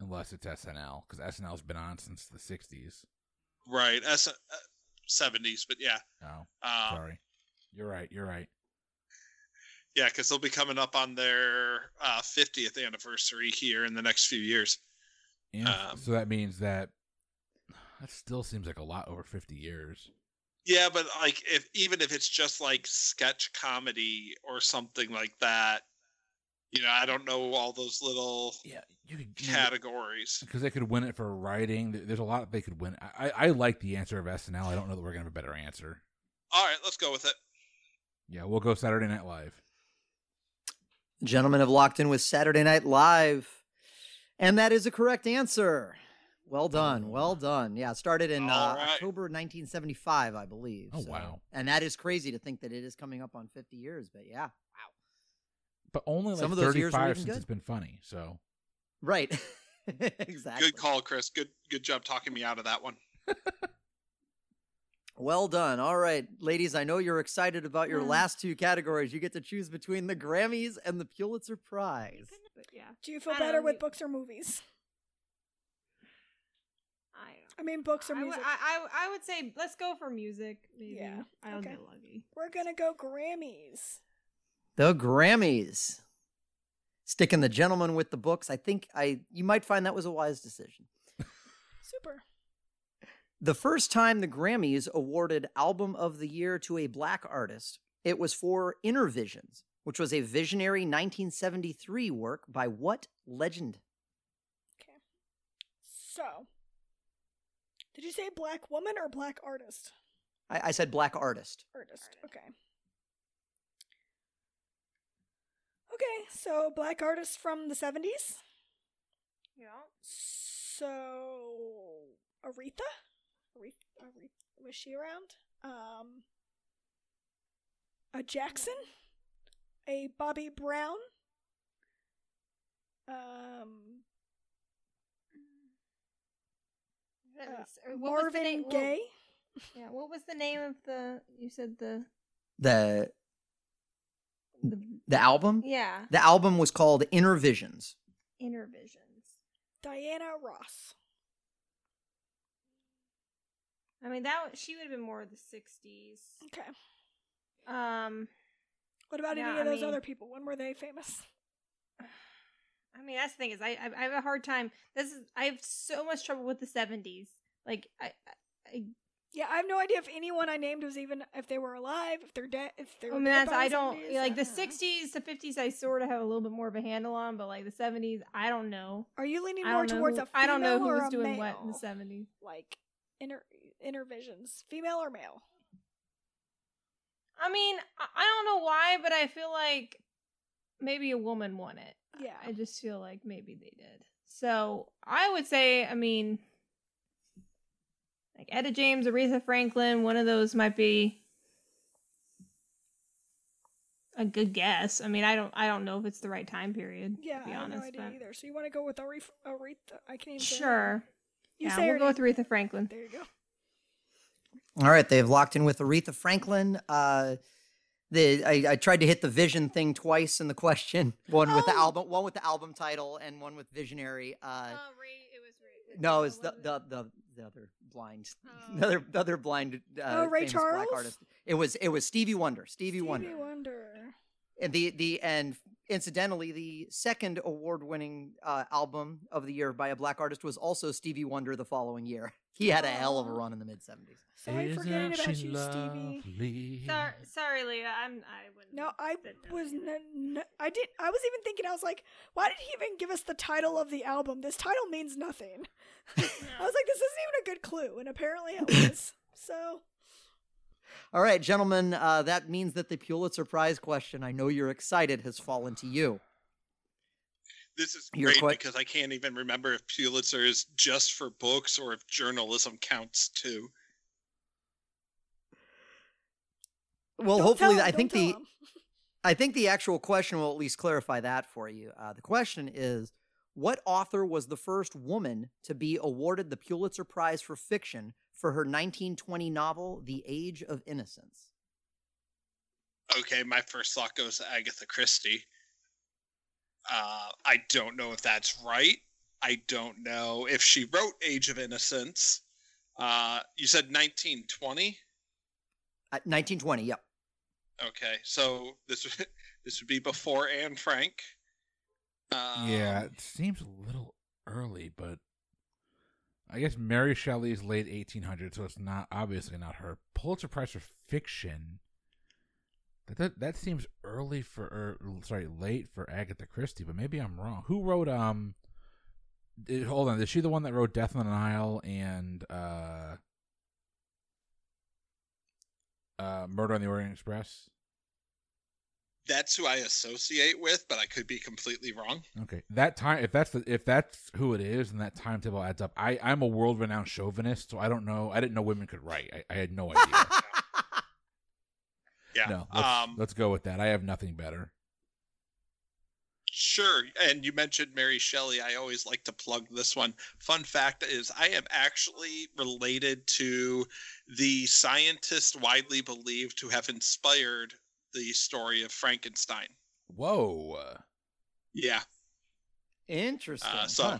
unless it's SNL because SNL's been on since the '60s. right. S- uh, 70s, but yeah. Oh, Um, sorry. You're right. You're right. Yeah, because they'll be coming up on their uh, 50th anniversary here in the next few years. Yeah. Um, so that means that that still seems like a lot over 50 years. Yeah, but like if even if it's just like sketch comedy or something like that, you know, I don't know all those little Yeah, you could categories. because they could win it for writing. There's a lot they could win. I, I I like the answer of SNL. I don't know that we're gonna have a better answer. All right, let's go with it. Yeah, we'll go Saturday Night Live. Gentlemen have locked in with Saturday Night Live. And that is a correct answer. Well done. Well done. Yeah, it started in uh, All right. October 1975, I believe. Oh, so- wow. And that is crazy to think that it is coming up on 50 years, but yeah. Wow. But only like Some of those years were 35 even since good. it's been funny. So Right. exactly. Good call, Chris. Good good job talking me out of that one. Well done. All right, ladies, I know you're excited about your Mm. last two categories. You get to choose between the Grammys and the Pulitzer Prize. Yeah, Do you feel better know, with we- books or movies? I mean, books or I music. I, I, I would say let's go for music. Maybe. Yeah, I'll okay. get lucky. We're gonna go Grammys. The Grammys. Sticking the gentleman with the books. I think I you might find that was a wise decision. Super. The first time the Grammys awarded Album of the Year to a black artist, it was for Innervisions, which was a visionary 1973 work by what legend? Okay. So, did you say black woman or black artist? I, I said black artist. Artist. Okay. Okay, so black artist from the 70s. Yeah. So, Aretha? Aretha, Aretha was she around? Um, a Jackson? A Bobby Brown? Um, That uh, was- or was the Marvin name- what- yeah. What was the name of the? You said the. The the the album? yeah. The album was called Innervisions. Inner Visions. Diana Ross. I mean that was- she would have been more of the '60s. Okay. Um, What about Yeah, any of I those mean- other people? When were they famous? I mean that's the thing is I I, I have a hard time. This is I have so much trouble with the '70s. Like I, I, Yeah, I have no idea if anyone I named was even if they were alive, if they're dead, if they're. I mean, that's I don't 70s, like the I '60s to '50s. I sort of have a little bit more of a handle on, but like the '70s, I don't know. Are you leaning more towards who, a female I don't know who was doing male? what in the '70s. Like inner inner visions, female or male? I mean, I don't know why, but I feel like maybe a woman won it. Yeah. I just feel like maybe they did. So I would say, I mean, like Etta James, Aretha Franklin, one of those might be a good guess. I mean, I don't, I don't know if it's the right time period. Yeah, to be I have honest, no idea but either. So you want to go with Aref- Aretha? I can't even sure. name. You yeah, say we'll her go with. Aretha Franklin. There you go. All right, they've locked in with Aretha Franklin. Uh, the I, I tried to hit the vision thing twice in the question. One with the Oh. album, one with the album title, and one with visionary. Uh, oh, Ray, it was Ray. no, Oh, it's the, the the the other blind, Oh. the other the other blind. Uh, Oh, Ray Charles? artist. It was it was Stevie Wonder. Stevie, Stevie Wonder. Wonder. And the the and incidentally, the second award winning uh, album of the year by a black artist was also Stevie Wonder the following year. He had a hell of a run in the mid seventies. Sorry for forgetting Isn't about she you, Stevie. lovely? Sorry, sorry, Leah. I'm. I wouldn't. No, I said that. was. N- n- I did. I was even thinking. I was like, why did he even give us the title of the album? This title means nothing. No. I was like, this isn't even a good clue, and apparently it was. so All right, gentlemen, uh, that means that the Pulitzer Prize question, I know you're excited, has fallen to you. This is You're great quite- because I can't even remember if Pulitzer is just for books or if journalism counts too. Well, don't hopefully, him, I think the him. I think the actual question will at least clarify that for you. Uh, the question is, what author was the first woman to be awarded the Pulitzer Prize for fiction for her 1920 novel, The Age of Innocence? Okay, my first thought goes to Agatha Christie. Uh, I don't know if that's right. I don't know if she wrote Age of Innocence. Uh, you said 1920. Uh, 1920, yep. Okay, so this this would be before Anne Frank. Um, yeah, it seems a little early, but I guess Mary Shelley's late 1800s, so it's not obviously not her. Pulitzer Prize for fiction. That that, that seems early for, or sorry, late for Agatha Christie, but maybe I'm wrong. Who wrote um? Did, hold on, is she the one that wrote Death on the Nile and uh, uh, Murder on the Orient Express? That's who I associate with, but I could be completely wrong. Okay, that time if that's the if that's who it is, and that timetable adds up. I I'm a world renowned chauvinist, so I don't know. I didn't know women could write. I, I had no idea. Yeah. no, let's, um, let's go with that. I have nothing better. Sure. And you mentioned Mary Shelley. I always like to plug this one. Fun fact is, I am actually related to the scientist widely believed to have inspired the story of Frankenstein. Whoa. Yeah. Interesting. Uh, so, huh.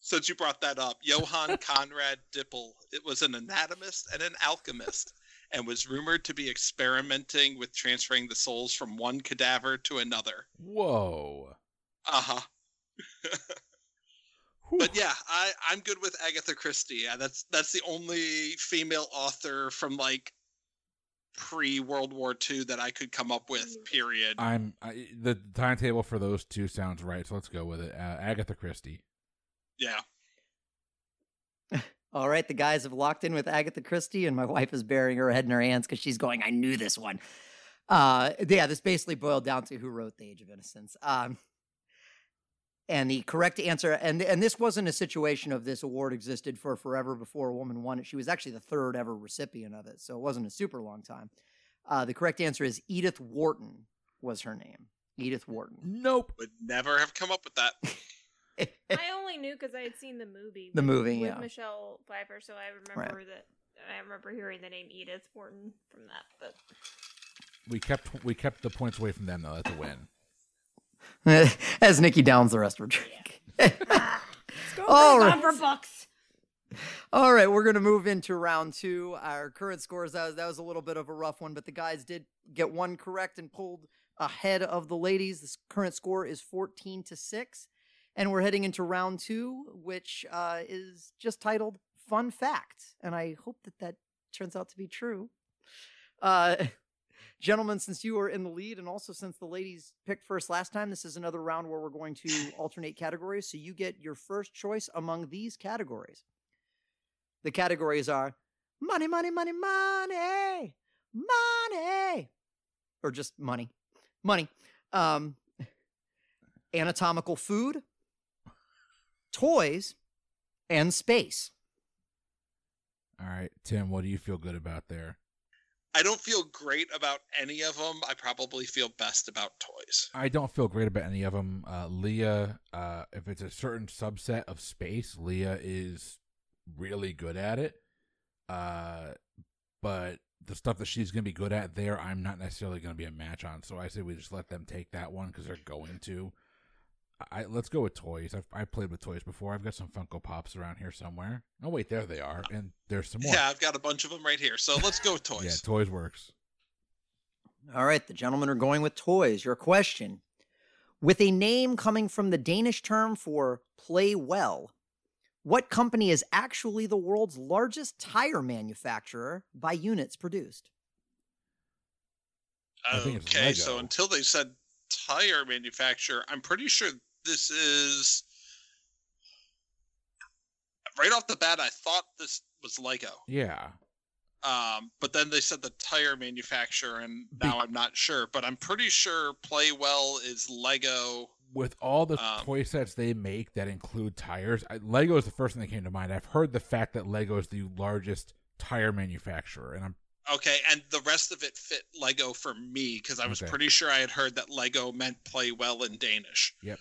since you brought that up, Johann Conrad Dippel, it was an anatomist and an alchemist, and was rumored to be experimenting with transferring the souls from one cadaver to another. Whoa. Uh huh. But yeah, I I'm good with Agatha Christie. Yeah, that's that's the only female author from like pre World War II that I could come up with. Period. I'm I, the timetable for those two sounds right, so let's go with it. Uh, Agatha Christie. yeah. All right, the guys have locked in with Agatha Christie, and my wife is burying her head in her hands because she's going, I knew this one. Uh, yeah, this basically boiled down to who wrote The Age of Innocence. Um, and the correct answer, and and this wasn't a situation of this award existed for forever before a woman won it. She was actually the third ever recipient of it, so it wasn't a super long time. Uh, the correct answer is Edith Wharton was her name. Edith Wharton. Nope. Would never have come up with that. I only knew because I had seen the movie. The with- movie, with yeah. Michelle Pfeiffer, so I remember that. I remember hearing the name Edith Wharton from that. But We kept we kept the points away from them though. That's a win. As Nikki downs the rest of her drink. Go. All right. for books. All right, we're going to move into round two. Our current scores, that was, that was a little bit of a rough one, but the guys did get one correct and pulled ahead of the ladies. The current score is 14 to 6. And we're heading into round two, which uh, is just titled Fun Fact. And I hope that that turns out to be true. Uh, gentlemen, since you are in the lead, and also since the ladies picked first last time, this is another round where we're going to alternate categories. So you get your first choice among these categories. The categories are money, money, money, money, money, or just money, money, um, anatomical food, toys, and space. All right, Tim. What do you feel good about there? I don't feel great about any of them. I probably feel best about toys. I don't feel great about any of them. Uh, Leah, uh, if it's a certain subset of space, Leah is really good at it. Uh, but the stuff that she's going to be good at there, I'm not necessarily going to be a match on. So I say we just let them take that one because they're going to. I let's go with toys. I've I played with toys before. I've got some Funko Pops around here somewhere. Oh wait, there they are, and there's some more. Yeah, I've got a bunch of them right here. So let's go with toys. yeah, toys works. All right, the gentlemen are going with toys. Your question. With a name coming from the Danish term for play well, what company is actually the world's largest tire manufacturer by units produced? I think it's Okay, so until they said tire manufacturer, I'm pretty sure this is right off the bat. I thought this was Lego, Yeah, um, but then they said the tire manufacturer, and Be- now I'm not sure. But I'm pretty sure Playwell is Lego. with all the Um, toy sets they make that include tires, I, Lego is the first thing that came to mind. I've heard the fact that Lego is the largest tire manufacturer, and I'm Okay, and the rest of it fit Lego for me because I was Okay. pretty sure I had heard that Lego meant play well in Danish. Yep.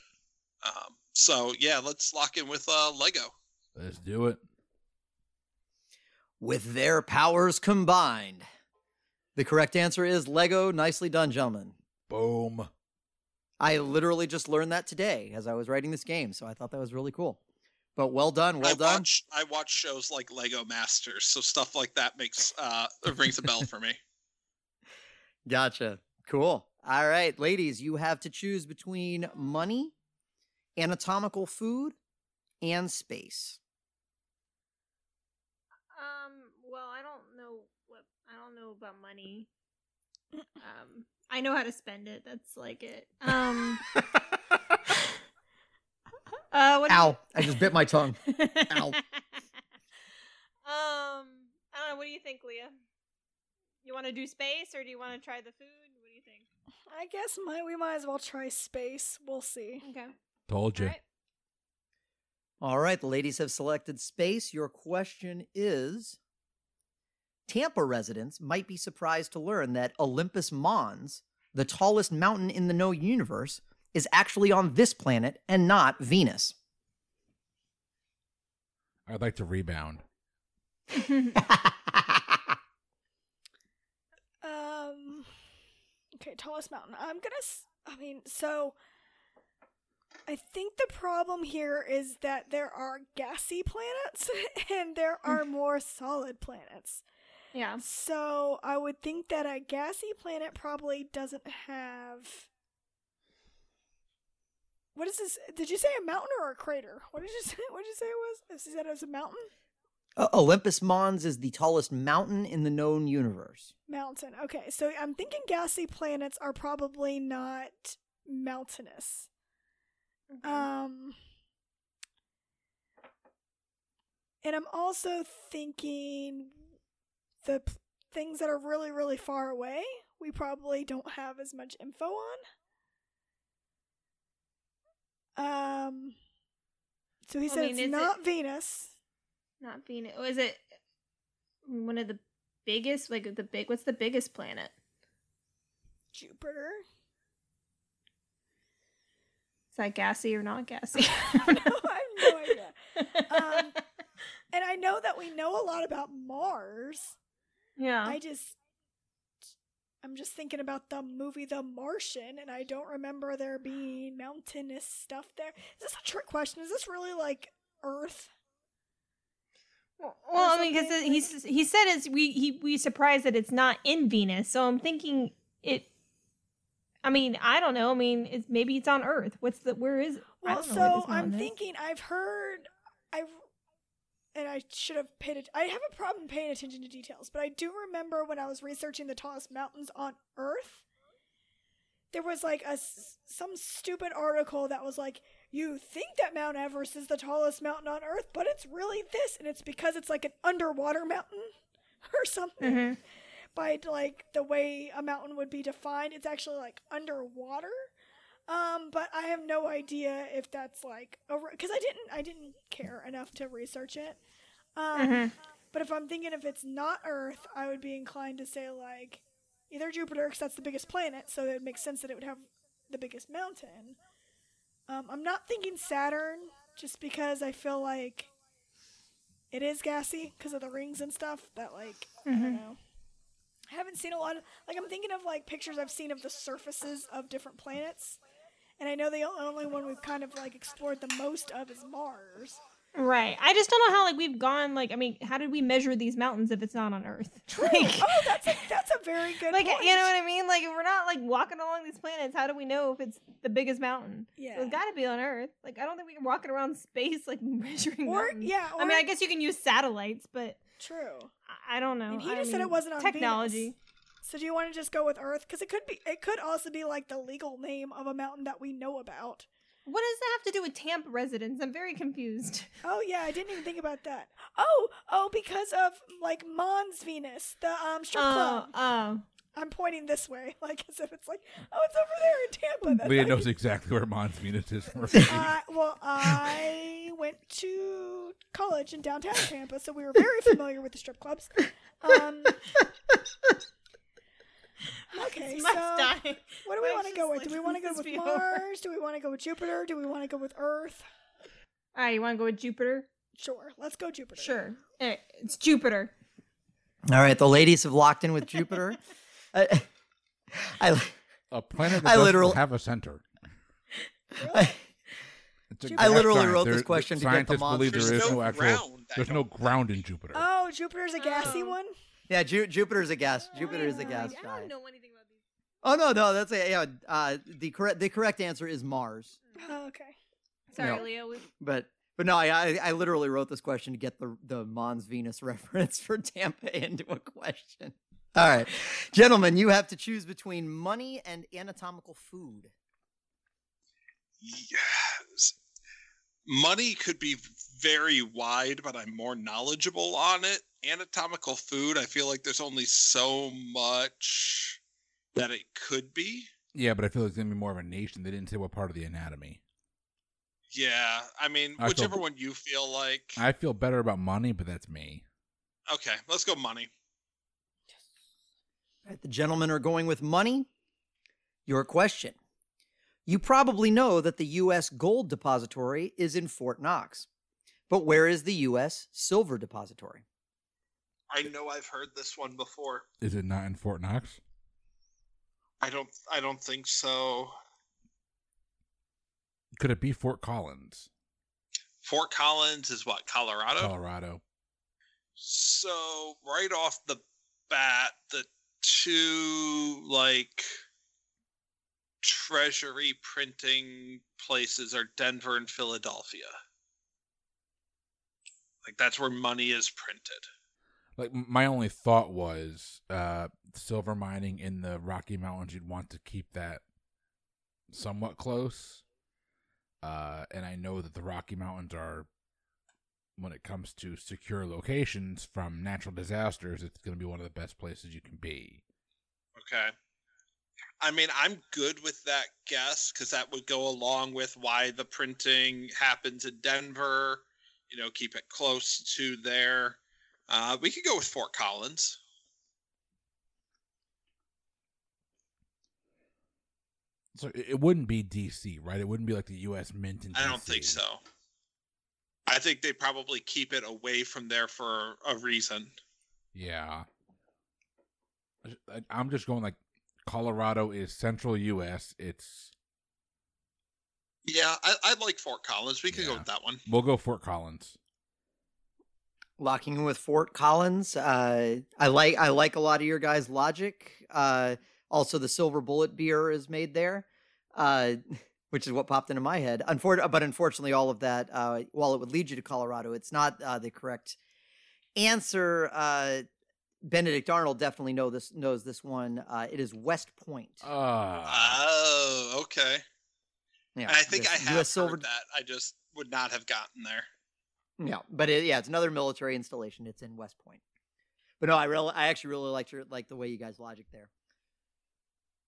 Um, so yeah, let's lock in with uh, Lego. let's do it. With their powers combined. The correct answer is Lego. Nicely done, gentlemen. Boom. I literally just learned that today as I was writing this game, so I thought that was really cool. But well done, well I done. watch I watch shows like Lego Masters, so stuff like that makes uh it rings a bell for me. Gotcha. Cool. All right, ladies, you have to choose between money, anatomical food, and space. Um. Well, I don't know what I don't know about money. Um. I know how to spend it. That's like it. Um. uh. What do you- Ow! I just bit my tongue. Ow. um. I don't know. What do you think, Leah? You want to do space, or do you want to try the food? What do you think? I guess my, we might as well try space. We'll see. Okay. Told you. All right. All right, the ladies have selected space. Your question is Tampa residents might be surprised to learn that Olympus Mons, the tallest mountain in the known universe, is actually on this planet and not Venus. I'd like to rebound. Um. Okay, tallest mountain. I'm gonna. I mean, so. I think the problem here is that there are gassy planets and there are more solid planets. yeah. So I would think that a gassy planet probably doesn't have. What is this? Did you say a mountain or a crater? What did you say? What did you say it was? You said it was a mountain. Uh, Olympus Mons is the tallest mountain in the known universe. Mountain. Okay, so I'm thinking gassy planets are probably not mountainous. Um, and I'm also thinking the p- things that are really, really far away, we probably don't have as much info on. Um, so he I said mean, it's is it- not Venus. Not Venus. Was it one of the biggest? Like the big? What's the biggest planet? Jupiter. That gassy or not gassy? no, I have no idea. Um, And I know that we know a lot about Mars. yeah. I just I'm just thinking about the movie The Martian and I don't remember there being mountainous stuff there. Is this a trick question? Is this really like Earth? Well, well, I mean, because he's he said it's we he we surprised that it's not in Venus, so I'm thinking it. I mean, I don't know. I mean, it's, maybe it's on Earth. What's the where is Well, so I'm is. thinking I've heard I've and I should have paid it. I have a problem paying attention to details, but I do remember when I was researching the tallest mountains on Earth, there was like a some stupid article that was like, "You think that Mount Everest is the tallest mountain on Earth, but it's really this, and it's because it's like an underwater mountain or something." Mhm. By like the way a mountain would be defined, it's actually like underwater. Um, but I have no idea if that's like because I didn't I didn't care enough to research it. Um, Mhm. but if I'm thinking if it's not Earth, I would be inclined to say like either Jupiter because that's the biggest planet, so it makes sense that it would have the biggest mountain. Um, I'm not thinking Saturn just because I feel like it is gassy because of the rings and stuff. That like I don't Mhm. know. I haven't seen a lot of like I'm thinking of like pictures I've seen of the surfaces of different planets, and I know the only one we've kind of like explored the most of is Mars. Right. I just don't know how like we've gone like I mean, how did we measure these mountains if it's not on Earth? Like, oh, that's a that's a very good like point. you know what I mean? Like if we're not like walking along these planets, how do we know if it's the biggest mountain? Yeah. So it's got to be on Earth. Like I don't think we can walk it around space like measuring. or mountains. yeah, or, I mean, I guess you can use satellites, but true. I, don't know. And he I just said it wasn't on technology. Venus. So do you want to just go with Earth? Because it could be, it could also be like the legal name of a mountain that we know about. What does that have to do with Tampa residents? I'm very confused. Oh yeah, I didn't even think about that. Oh, oh, because of like Mons Venus, the um strip Oh, club. oh. I'm pointing this way, like as if it's like, oh, it's over there in Tampa. That's Leah knows you- exactly where Mons Venus is. Uh, well, I went to college in downtown Tampa, so we were very familiar with the strip clubs. Um, okay, so die. what do we want to go with? like, Do we want to go with be Mars? Do we want to go with Jupiter? Do we want to go with Earth? All right, you want to go with Jupiter? Sure, let's go Jupiter. Sure. All right, it's Jupiter. All right, the ladies have locked in with Jupiter. I, I, a planet that I doesn't have a center. I, It's a I gas literally giant. wrote this question to get the scientists believe there is There's no, no actual. ground, There's no ground in Jupiter. Oh, Jupiter's a gassy Oh. one. yeah, Ju- Jupiter's a gas. Jupiter is a Oh, gas I giant. don't know anything about these. Oh no, no, that's a yeah. Uh, the correct the correct answer is Mars. Oh, okay. Sorry, No. Leo. We- But but no, I, I I literally wrote this question to get the the Mons Venus reference for Tampa into a question. All right, gentlemen, you have to choose between money and anatomical food. Yes. Money could be very wide, but I'm more knowledgeable on it. Anatomical food, I feel like there's only so much that it could be. Yeah, but I feel like it's gonna be more of a nation. They didn't say what part of the anatomy. Yeah, I mean, I feel- whichever one you feel like. I feel better about money, but that's me. Okay, let's go money. All right, the gentlemen are going with money. Your question. You probably know that the U.S. gold depository is in Fort Knox, but where is the U.S. silver depository? I know I've heard this one before. Is it not in Fort Knox? I don't I don't think so. Could it be Fort Collins, Fort Collins is what, Colorado? Colorado? So right off the bat, the two like treasury printing places are Denver and Philadelphia. Like that's where money is printed. Like my only thought was uh silver mining in the Rocky Mountains. You'd want to keep that somewhat close. Uh, and I know that the Rocky Mountains are, when it comes to secure locations from natural disasters, it's going to be one of the best places you can be. Okay. I mean, I'm good with that guess because that would go along with why the printing happens in Denver. You know, keep it close to there. Uh, we could go with Fort Collins. So it, wouldn't be DC, right? It wouldn't be like the U.S. Mint in I don't think so. I think they probably keep it away from there for a reason. Yeah. I- I'm just going like Colorado is central U.S. It's Yeah, I, I like Fort Collins. We could go with that one. we'll go Fort Collins. locking in with Fort Collins. Uh, I like I like a lot of your guys' logic. Uh, also, the Silver Bullet beer is made there, uh, which is what popped into my head. Unfor- but unfortunately, all of that, uh, while it would lead you to Colorado, it's not uh, the correct answer. Uh, Benedict Arnold definitely know this knows this one. Uh, it is West Point. Uh, Oh, okay. yeah, And I think I have US heard that. I just would not have gotten there. Yeah, but it, yeah, it's another military installation. It's in West Point. But no, I really, I actually really liked your like the way you guys logic there.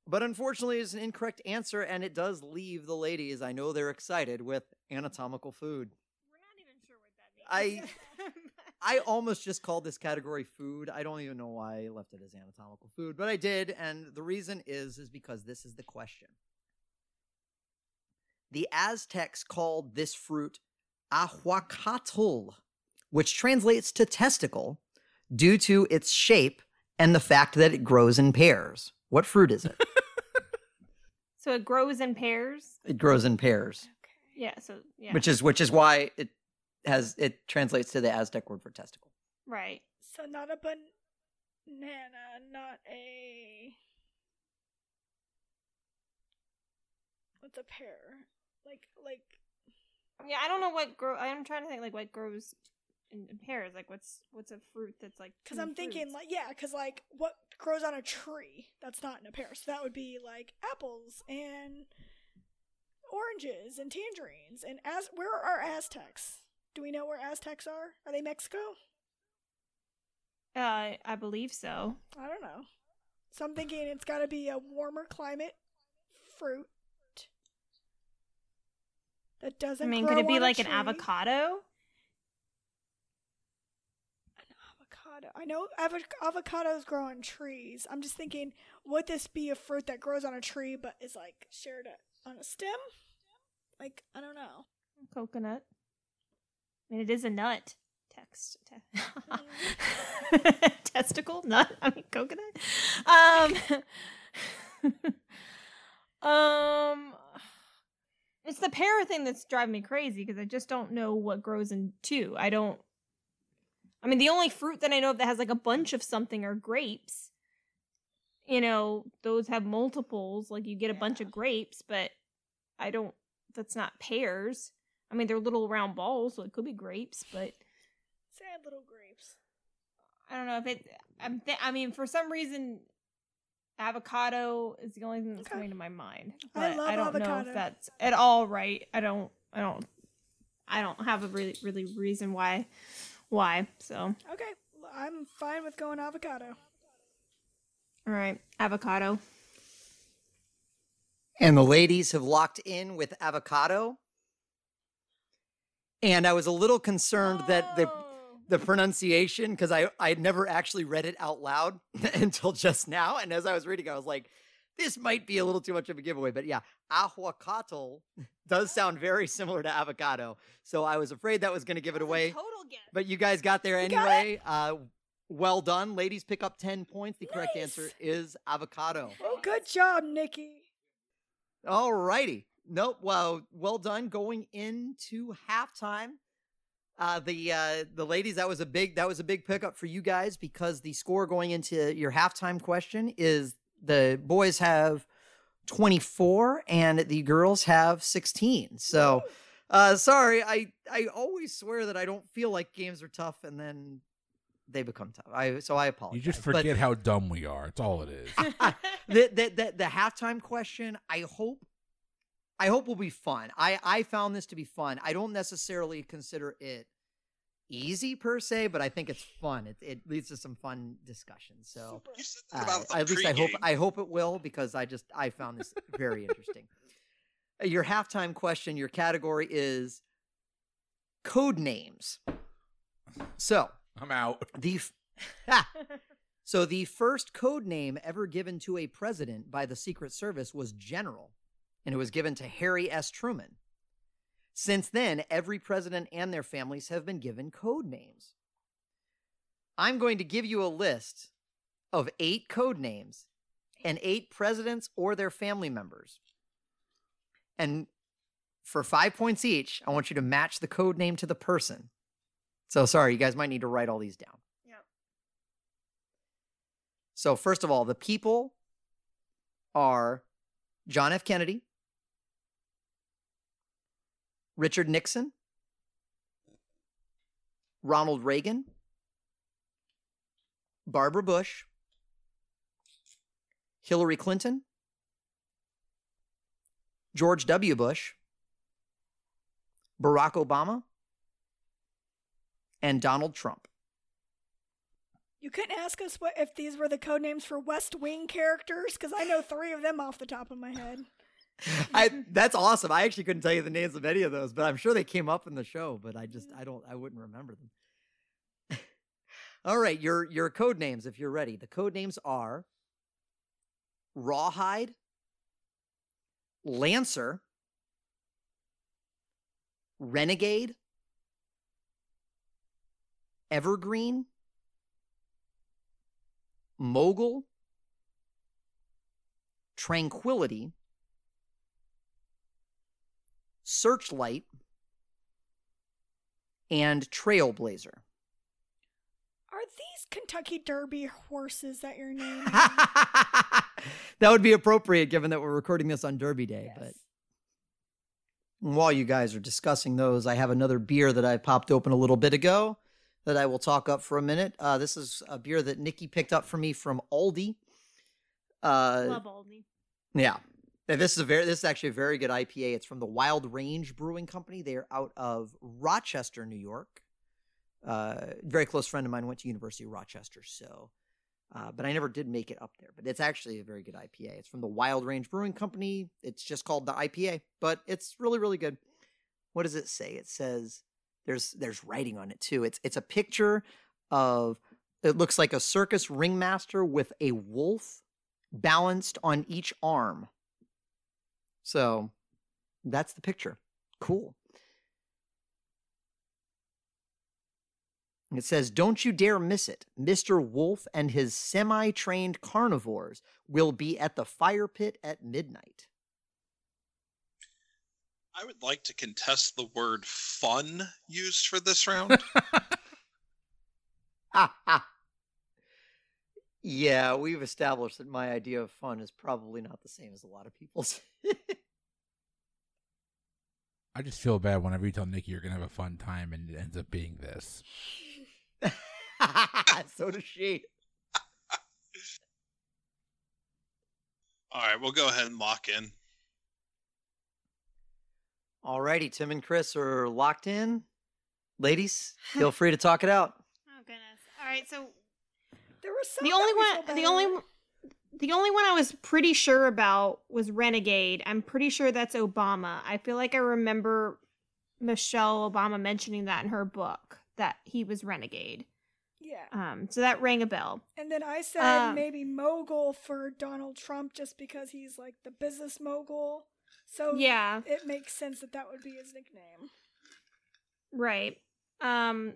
But unfortunately, it's an incorrect answer, and it does leave the ladies. I know they're excited with anatomical food. We're not even sure what that means. I almost just called this category food. I don't even know why I left it as anatomical food, but I did, and the reason is is because this is the question. The Aztecs called this fruit ahuacatl, which translates to testicle, due to its shape and the fact that it grows in pairs. What fruit is it? So it grows in pairs. it grows in pairs, Okay. Yeah. So yeah. which is which is why it has it translates to the Aztec word for testicle. right. So not a banana, not a. What's a pear? Like like Yeah, I don't know what grow. I'm trying to think like what grows in, in pairs. Like what's what's a fruit that's like. because I'm thinking fruits? like yeah, because like what grows on a tree that's not in a pear, so that would be like apples and oranges and tangerines and as where are Aztecs? Do we know where Aztecs are? Are they Mexico? Uh, I believe so. I don't know. So I'm thinking it's got to be a warmer climate fruit that doesn't. I mean, could it be like an avocado? Avocado. I know avo- avocados grow on trees. I'm just thinking, would this be a fruit that grows on a tree but is like shared on a stem? Like I don't know. Coconut. I mean, it is a nut. Text. Te- Testicle? Nut? I mean, coconut? Um. um. It's the pear thing that's driving me crazy because I just don't know what grows in two. I don't. I mean, the only fruit that I know of that has like a bunch of something are grapes. You know, those have multiples. Like you get a bunch of grapes, but I don't. That's not pears. I mean, they're little round balls, so it could be grapes, but Sad little grapes. I don't know if it. I'm. Th- I mean, for some reason, avocado is the only thing that's Okay. coming to my mind. I But love I don't know avocado. if that's at all right. I don't. I don't. I don't have a really, really reason why. Why? So, Okay, I'm fine with going avocado. All right, avocado. And the ladies have locked in with avocado. And I was a little concerned that the Oh. the pronunciation because I I had never actually read it out loud until just now. And as I was reading, I was like, this might be a little too much of a giveaway. But yeah, ahuacatl does sound very similar to avocado. So I was afraid that was going to give it That's away. Total guess. But you guys got there You got it. anyway. Uh, well done, ladies. Pick up ten points. The correct Nice. answer is avocado. Oh, good job, Nikki. All righty. Nope. Well, well done. Going into halftime, uh, the uh, the ladies that was a big that was a big pickup for you guys because the score going into your halftime question is the boys have twenty four and the girls have sixteen. So, uh, sorry, I I always swear that I don't feel like games are tough and then they become tough. I so I apologize. You just But- forget how dumb we are. It's all it is. the, the the the halftime question i hope i hope will be fun i i found this to be fun i don't necessarily consider it easy per se but i think it's fun it, it leads to some fun discussions so Super. You said uh, that about the at least i hope pregame. i hope it will because i just i found this very interesting Uh, your halftime question your category is code names so I'm out. the f- So the first code name ever given to a president by the Secret Service was General, and it was given to Harry S. Truman. Since then, every president and their families have been given code names. I'm going to give you a list of eight code names and eight presidents or their family members. And for five points each, I want you to match the code name to the person. So sorry, you guys might need to write all these down. Yep. So first of all, the people are John F. Kennedy, Richard Nixon, Ronald Reagan, Barbara Bush, Hillary Clinton, George W. Bush, Barack Obama, and Donald Trump. You couldn't ask us what if these were the code names for West Wing characters? Because I know three of them off the top of my head. I that's awesome. I actually couldn't tell you the names of any of those, but I'm sure they came up in the show, but I just I don't I wouldn't remember them. All right, your your code names if you're ready. The code names are Rawhide, Lancer, Renegade, Evergreen, Mogul, Tranquility, Searchlight, and Trailblazer. Are these Kentucky Derby horses that you're naming? that would be appropriate given that we're recording this on Derby Day. But Yes. while you guys are discussing those, I have another beer that I popped open a little bit ago that I will talk up for a minute. Uh, this is a beer that Nikki picked up for me from Aldi. Uh, Love Aldi. yeah. This is a very this is actually a very good IPA. It's from the Wild Range Brewing Company. They are out of Rochester, New York. Uh, very close friend of mine went to University of Rochester, so uh, but I never did make it up there. But it's actually a very good IPA. It's from the Wild Range Brewing Company. It's just called the IPA, but it's really really good. What does it say? It says there's there's writing on it too. It's it's a picture of it looks like a circus ringmaster with a wolf balanced on each arm. So that's the picture. Cool. It says, Don't you dare miss it. Mr. Wolf and his semi trained carnivores will be at the fire pit at midnight. I would like to contest the word fun used for this round. Ha ha. Yeah, we've established that my idea of fun is probably not the same as a lot of people's. I just feel bad whenever you tell Nikki you're gonna have a fun time and it ends up being this. so does she. All right, we'll go ahead and lock in. All righty, Tim and Chris are locked in. Ladies, feel free to talk it out. Oh goodness. All right, so there was some the only one the only the only one I was pretty sure about was Renegade. I'm pretty sure that's Obama. I feel like I remember Michelle Obama mentioning that in her book that he was Renegade. Yeah. Um, so that rang a bell. And then I said Um, maybe mogul for Donald Trump just because he's like the business mogul. So Yeah, it makes sense that that would be his nickname. right. Um,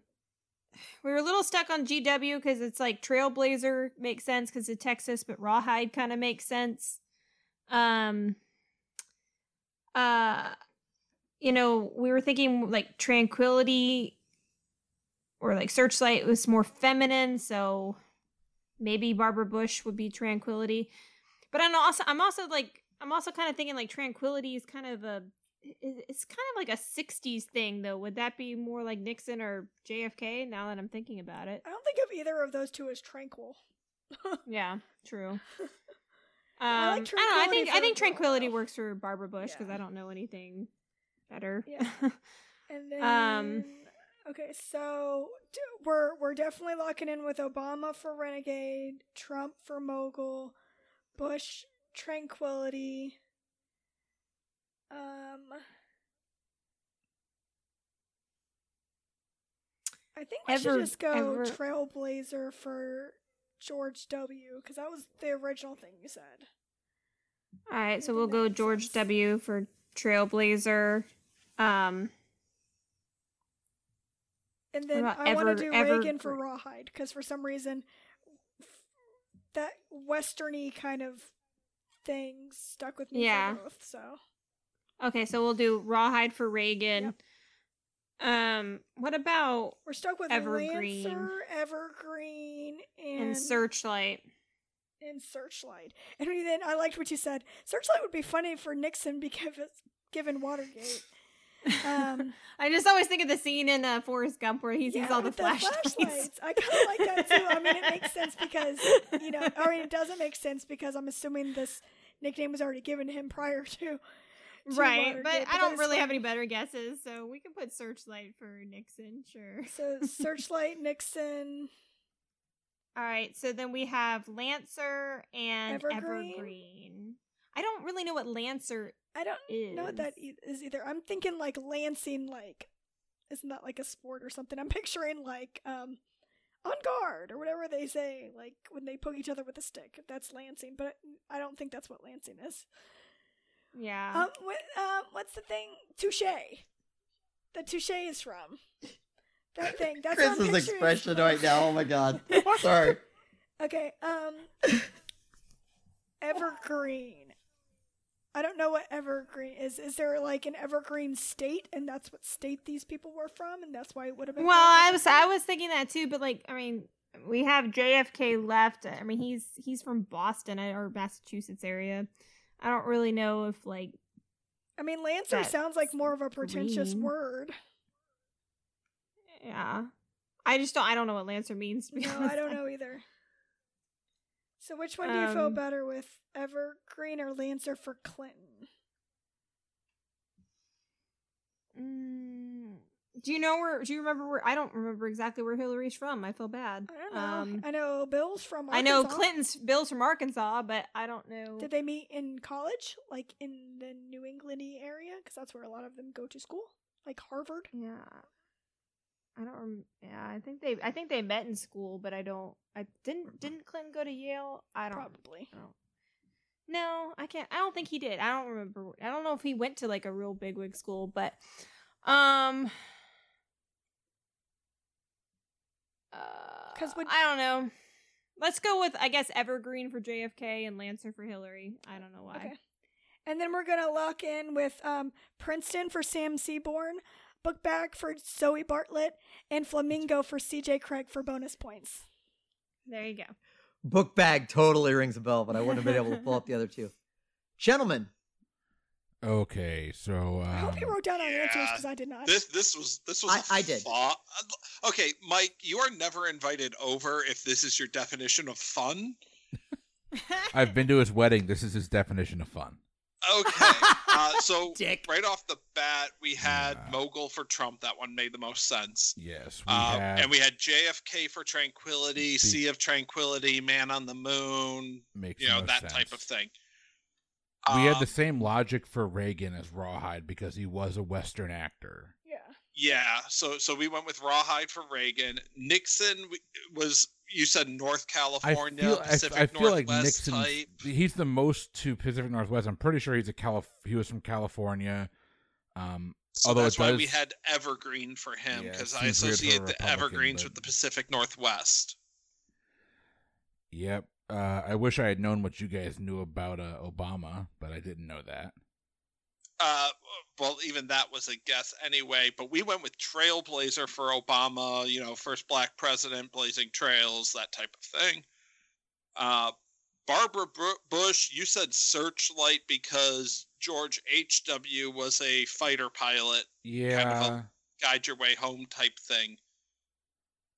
we were a little stuck on GW because it's like Trailblazer makes sense because of Texas, but Rawhide kind of makes sense. Um, uh, you know, we were thinking like Tranquility or like Searchlight was more feminine, so maybe Barbara Bush would be Tranquility. But I'm also I'm also like I'm also kind of thinking like Tranquility is kind of a it's kind of like a 60s thing though. Would that be more like Nixon or JFK now that I'm thinking about it? I don't think of either of those two as tranquil. Yeah, true. Um, I I, don't know. I think Tranquility I think Tranquility works for Barbara Bush because Yeah. I don't know anything better. Yeah. And then Um, okay, so d- we're we're definitely locking in with Obama for renegade, Trump for mogul, Bush tranquility. Um I think we Ever- should just go ever- trailblazer for George W because that was the original thing you said. All right, so we'll go George sense. W for Trailblazer. Um, And then I want to do Ever- Reagan for Rawhide because for some reason that westerny kind of thing stuck with me Yeah. for both. So okay, so we'll do Rawhide for Reagan. Um, what about we're stuck with Evergreen. Lancer, Evergreen, and and Searchlight? and Searchlight. And then I liked what you said. Searchlight would be funny for Nixon because given Watergate. Um, I just always think of the scene in uh, Forrest Gump where he sees Yeah, all the with flashlights. flashlights. I kind of like that too. I mean, it makes sense because you know, I mean, it doesn't make sense because I'm assuming this nickname was already given to him prior to. Right, but I don't really have any better guesses, so we can put Searchlight for Nixon, sure. So Searchlight, Nixon, All right, so then we have Lancer and Evergreen? Evergreen. I don't really know what Lancer I don't is. know what that e- is either. I'm thinking like lancing, like isn't that like a sport or something? I'm picturing like um on guard or whatever they say, like when they poke each other with a stick. That's lancing, but I don't think that's what lancing is. Yeah. Um, what, um, what's the thing? Touche. The touche is from that thing. That's what I'm Chris's expression from. right now. Oh my god. Sorry. Okay, um Evergreen. I don't know what Evergreen is. Is there like an Evergreen state and that's what state these people were from and that's why it would have been Well, I was I was thinking that too, but like I mean, we have JFK left. I mean, he's he's from Boston or Massachusetts area. I don't really know if like I mean Lancer sounds like more of a pretentious green. word. yeah. I just don't I don't know what Lancer means. To be No. I don't know either. So which one do you feel Um, better with? Evergreen or Lancer for Clinton? Mm, do you know where? Do you remember where? I don't remember exactly where Hillary's from. I feel bad. I don't know. Um, I know Bill's from I know Clinton's Bill's from Arkansas, but I don't know. Did they meet in college, like in the New Englandy area? Because that's where a lot of them go to school, like Harvard. Yeah. I don't. Rem- yeah, I think they. I think they met in school, but I don't. I didn't. Didn't Clinton go to Yale? I don't. Probably. I don't. No, I can't. I don't think he did. I don't remember. I don't know if he went to like a real bigwig school, but um. 'Cause Uh, I don't know. Let's go with I guess Evergreen for JFK and Lancer for Hillary. I don't know why. Okay. And then we're gonna lock in with um, Princeton for Sam Seaborn, Bookbag for Zoe Bartlett, and Flamingo for CJ Craig for bonus points. There you go. Bookbag totally rings a bell, but I wouldn't have been able to pull up the other two. Gentlemen, Okay, so um, I hope you wrote down our answers because I did not. This this was this was. I did. fa- Okay, Mike, you are never invited over if this is your definition of fun. I've been to his wedding. This is his definition of fun. Okay, uh, so Dick. right off the bat, we had Yeah. Mogul for Trump. That one made the most sense. Yes, we have. and we had JFK for Tranquility, The- Sea of Tranquility, Man on the Moon, makes you know that sense. type of thing. We had Um, the same logic for Reagan as Rawhide because he was a Western actor. yeah. Yeah, so so we went with Rawhide for Reagan. Nixon was you said North I California, feel, Pacific I feel like Northwest Nixon. type. He's the most to Pacific Northwest. I'm pretty sure he's a Calif. He was from California. Um, So although that's it why does, we had Evergreen for him Yeah, because I seems weird for a associate the Evergreens but- with the Pacific Northwest. Yep. Uh, I wish I had known what you guys knew about uh, Obama, but I didn't know that. Uh, well, even that was a guess anyway. But we went with Trailblazer for Obama. You know, first black president, blazing trails, that type of thing. Uh, Barbara Bush, you said Searchlight because George H. W. was a fighter pilot, Yeah, Kind of guide your way home type thing.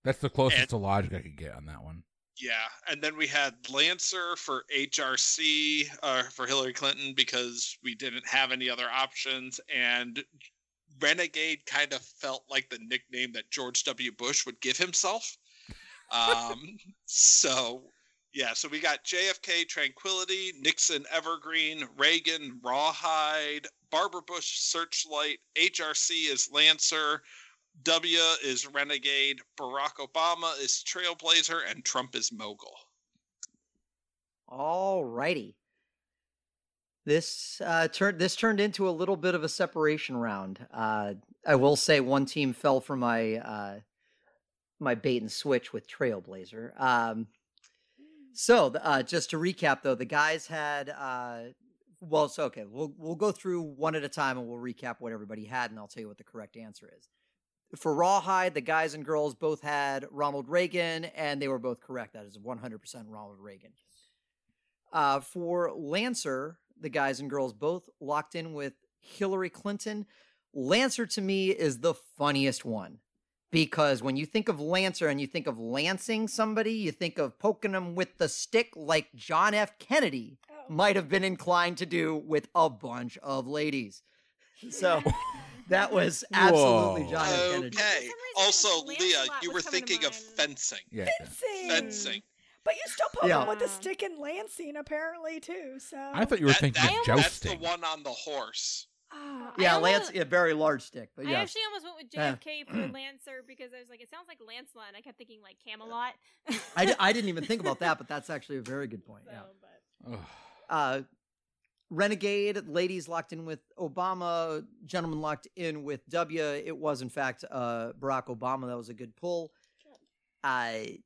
that's the closest and- to logic I could get on that one. Yeah, and then we had Lancer for HRC uh, for Hillary Clinton because we didn't have any other options, and Renegade kind of felt like the nickname that George W. Bush would give himself. Um, so yeah, so we got JFK Tranquility, Nixon Evergreen, Reagan Rawhide, Barbara Bush Searchlight, HRC is Lancer, W is Renegade, Barack Obama is Trailblazer, and Trump is Mogul. All righty. This uh, turned this turned into a little bit of a separation round. Uh, I will say one team fell for my uh, my bait and switch with Trailblazer. Um, so uh, just to recap, though, the guys had uh, well, it's okay. We'll we'll go through one at a time and we'll recap what everybody had, and I'll tell you what the correct answer is. For Rawhide, the guys and girls both had Ronald Reagan, and they were both correct. That is 100% Ronald Reagan. Uh, for Lancer, the guys and girls both locked in with Hillary Clinton. Lancer to me is the funniest one because when you think of Lancer and you think of lancing somebody, you think of poking them with the stick like John F. Kennedy Oh. might have been inclined to do with a bunch of ladies. So that was absolutely Whoa. John F. Kennedy. Okay. Also, Leah, you were thinking of fencing. Yeah. Fencing. Fencing. But you still poke Yeah. them with a stick and lancing, apparently, too. So I thought you were That- thinking that- of That's the jousting. one on the horse. Ah, Yeah, almost- Lance, a very large stick, but yeah. I yeah. actually almost went with Yeah. JFK for Lancer because I was like, it sounds like Lancelot, and I kept thinking like Camelot. I, I didn't even think about that, but that's actually a very good point. So, Yeah. but uh, Renegade, ladies locked in with Obama, gentlemen locked in with W. It was, in fact, uh, Barack Obama. That was a good pull. I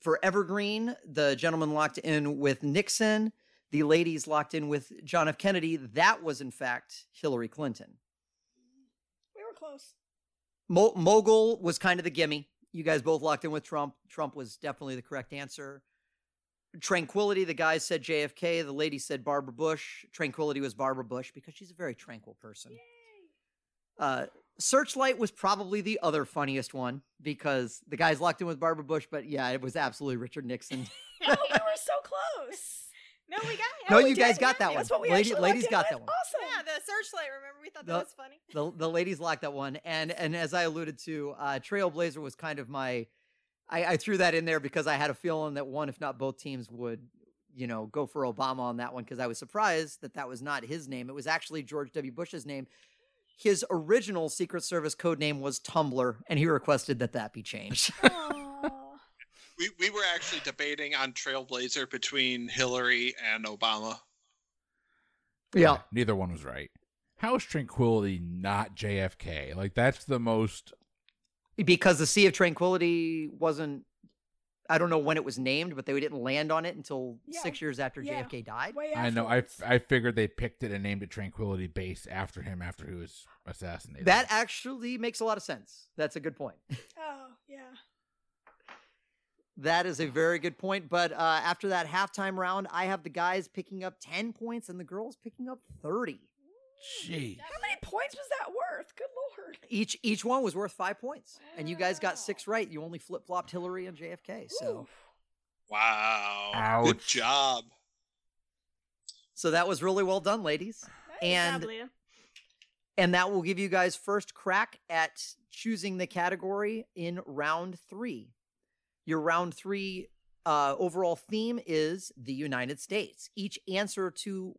for Evergreen, the gentleman locked in with Nixon, the ladies locked in with John F. Kennedy. That was, in fact, Hillary Clinton. We were close. Mo- Mogul was kind of the gimme. You guys both locked in with Trump. Trump was definitely the correct answer. Tranquility, the guys said JFK. The lady said Barbara Bush. Tranquility was Barbara Bush because she's a very tranquil person. Uh, Searchlight was probably the other funniest one because the guys locked in with Barbara Bush, but yeah, it was absolutely Richard Nixon. Oh, we were so close. No, we got it. No, we you guys did. got that That's one. what we Lady- ladies got with. that one. Awesome. Yeah, the searchlight. Remember, we thought that was funny. the the ladies locked that one, and and as I alluded to, uh, Trailblazer was kind of my. I, I threw that in there because I had a feeling that one, if not both teams, would you know go for Obama on that one because I was surprised that that was not his name. It was actually George W. Bush's name. His original Secret Service code name was Tumbler, and he requested that that be changed. We we were actually debating on Trailblazer between Hillary and Obama. yeah, Neither one was right. How is Tranquility not JFK? Like that's the most because the Sea of Tranquility wasn't. I don't know when it was named, but they didn't land on it until Yeah, six years after yeah. JFK died. I know. I, I figured they picked it and named it Tranquility Base after him after he was assassinated. That actually makes a lot of sense. That's a good point. Oh, yeah. That is a very good point. But uh, after that halftime round, I have the guys picking up 10 points and the girls picking up 30. Jeez. How many points was that worth? Good lord. Each each one was worth five points. And you guys got six right. You only flip flopped Hillary and JFK. So Oof. Wow. Good job. so that was really well done, ladies. Nice. And W. and that will give you guys first crack at choosing the category in round three. Your round three uh, overall theme is the United States. Each answer to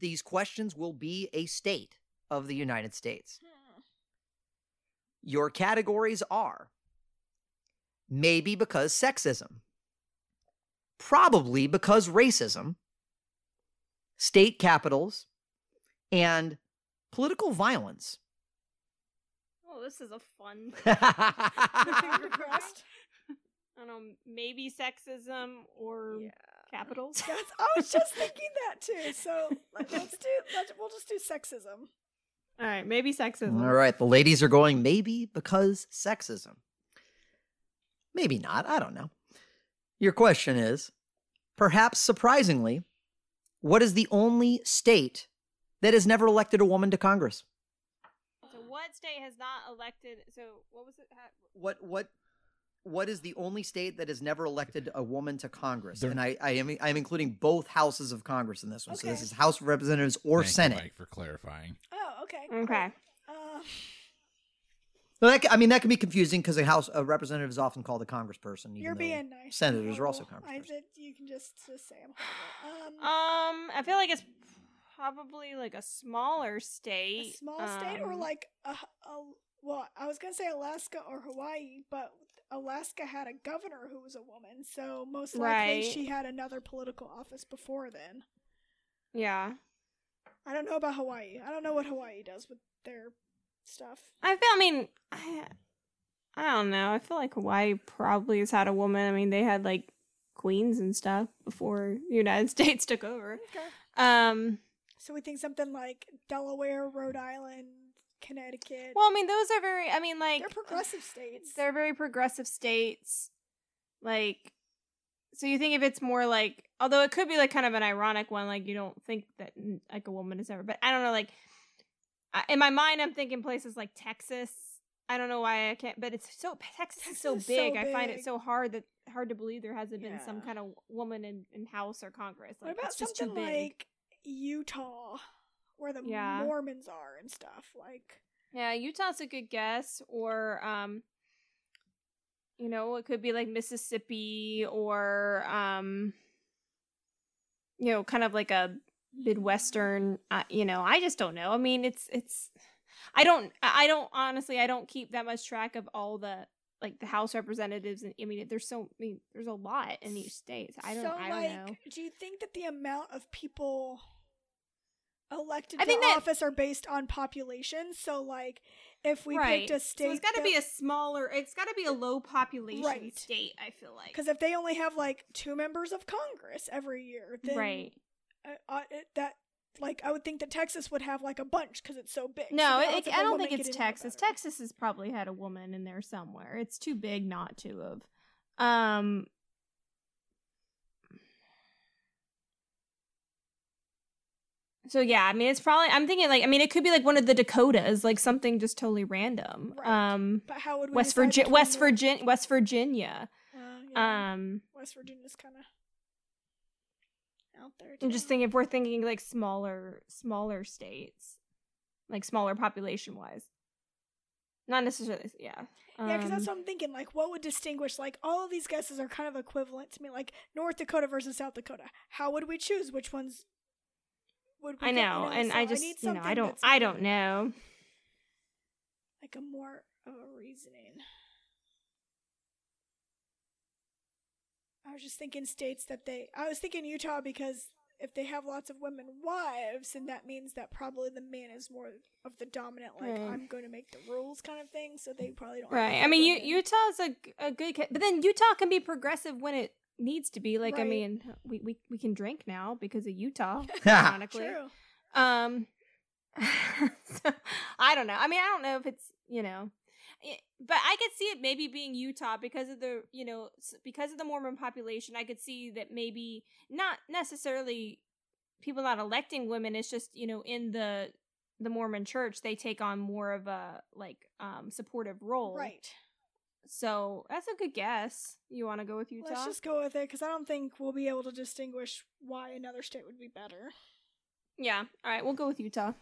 these questions will be a state of the United States. Hmm. Your categories are maybe because sexism, probably because racism, state capitals, and political violence. Oh, this is a fun. I don't know, maybe sexism or Yeah. Capitals. That's, I was just thinking that too. So let, let's do. Let's, we'll just do sexism. All right, maybe sexism. All right, the ladies are going maybe because sexism. Maybe not. I don't know. Your question is perhaps surprisingly, what is the only state that has never elected a woman to Congress? So, what state has not elected? So, what was it? ha- What what what is the only state that has never elected a woman to Congress? There- and I, I am I am including both houses of Congress in this one. So this is House of Representatives or Thank you, Senate. Mike, for clarifying. Oh, okay. Okay. Uh, Well, that, I mean that can be confusing because a House a representative is often called a congressperson. Even you're being nice. senators are also Horrible. I congresspersons. did. You can just just say I'm. Um, Um, I feel like it's probably like a smaller state. a state. small state or um, like a, a well, I was gonna say Alaska or Hawaii, but Alaska had a governor who was a woman, so most likely Right. she had another political office before then. Yeah, I don't know about Hawaii. I don't know what Hawaii does with their stuff. I feel. I mean, I, I don't know. I feel like Hawaii probably has had a woman. I mean, they had like queens and stuff before the United States took over. Okay. Um, So we think something like Delaware, Rhode Island, Connecticut. well, I mean, those are very. I mean, like they're progressive states. They're very progressive states. Like, so you think if it's more like, although it could be like kind of an ironic one, like you don't think that like a woman is ever, but I don't know, like I, in my mind, I'm thinking places like Texas. I don't know why I can't, but it's so Texas, is so Texas is so big. I find it so hard that hard to believe there hasn't been some kind of woman in, in House or Congress. Like, what about it's just too something big. like Utah, where the Yeah. Mormons are and stuff? Like, Yeah, Utah's a good guess, or um, you know, it could be like Mississippi, or um, you know, kind of like a midwestern. Uh, you know, I just don't know. I mean, it's it's. I don't. I don't honestly. I don't keep that much track of all the like the House representatives, and I mean, there's so. I mean, there's a lot in each state. So I don't. so I don't like, know. do you think that the amount of people elected I to that- office are based on population? So, like, if we right. picked a state. so it's got to be a smaller. It's got to be a low population Right. state. I feel like. because if they only have like two members of Congress every year, then right. uh, it, that like I would think that Texas would have like a bunch because it's so big. No, the it, I don't think it's getting in are Texas. Texas has probably had a woman in there somewhere. It's too big not to have. Um. So yeah, I mean, it's probably. I'm thinking like, I mean, it could be like one of the Dakotas, like something just totally random. Right. Um, But how would we West Virginia, West Virginia, West Virginia. Uh, yeah, Um, West Virginia's kind of out there. I'm just thinking if we're thinking like smaller, smaller states, like smaller population wise. Not necessarily, yeah. Yeah, because that's Um, what I'm thinking. Like, what would distinguish? Like, all of these guesses are kind of equivalent to me. Like North Dakota versus South Dakota. How would we choose which ones? Would I know, and so I just, need you know, I don't, I don't know. Like a more of a reasoning. I was just thinking states that they. I was thinking Utah because if they have lots of women wives, then that means that probably the man is more of the dominant. Like Right. I'm going to make the rules kind of thing. So they probably don't. Right. I mean, U- women. Utah's a, a good, but then Utah can be progressive when it needs to be. Like, I mean, we, we we can drink now because of Utah. Ironically. True. Um, so, I don't know. I mean, I don't know if it's you know, it, but I could see it maybe being Utah because of the you know because of the Mormon population. I could see that maybe not necessarily people not electing women. It's just you know in the the Mormon Church they take on more of a like um supportive role. Right. So that's a good guess. You want to go with Utah? Let's just go with it because I don't think we'll be able to distinguish why another state would be better. yeah. All right, we'll go with Utah.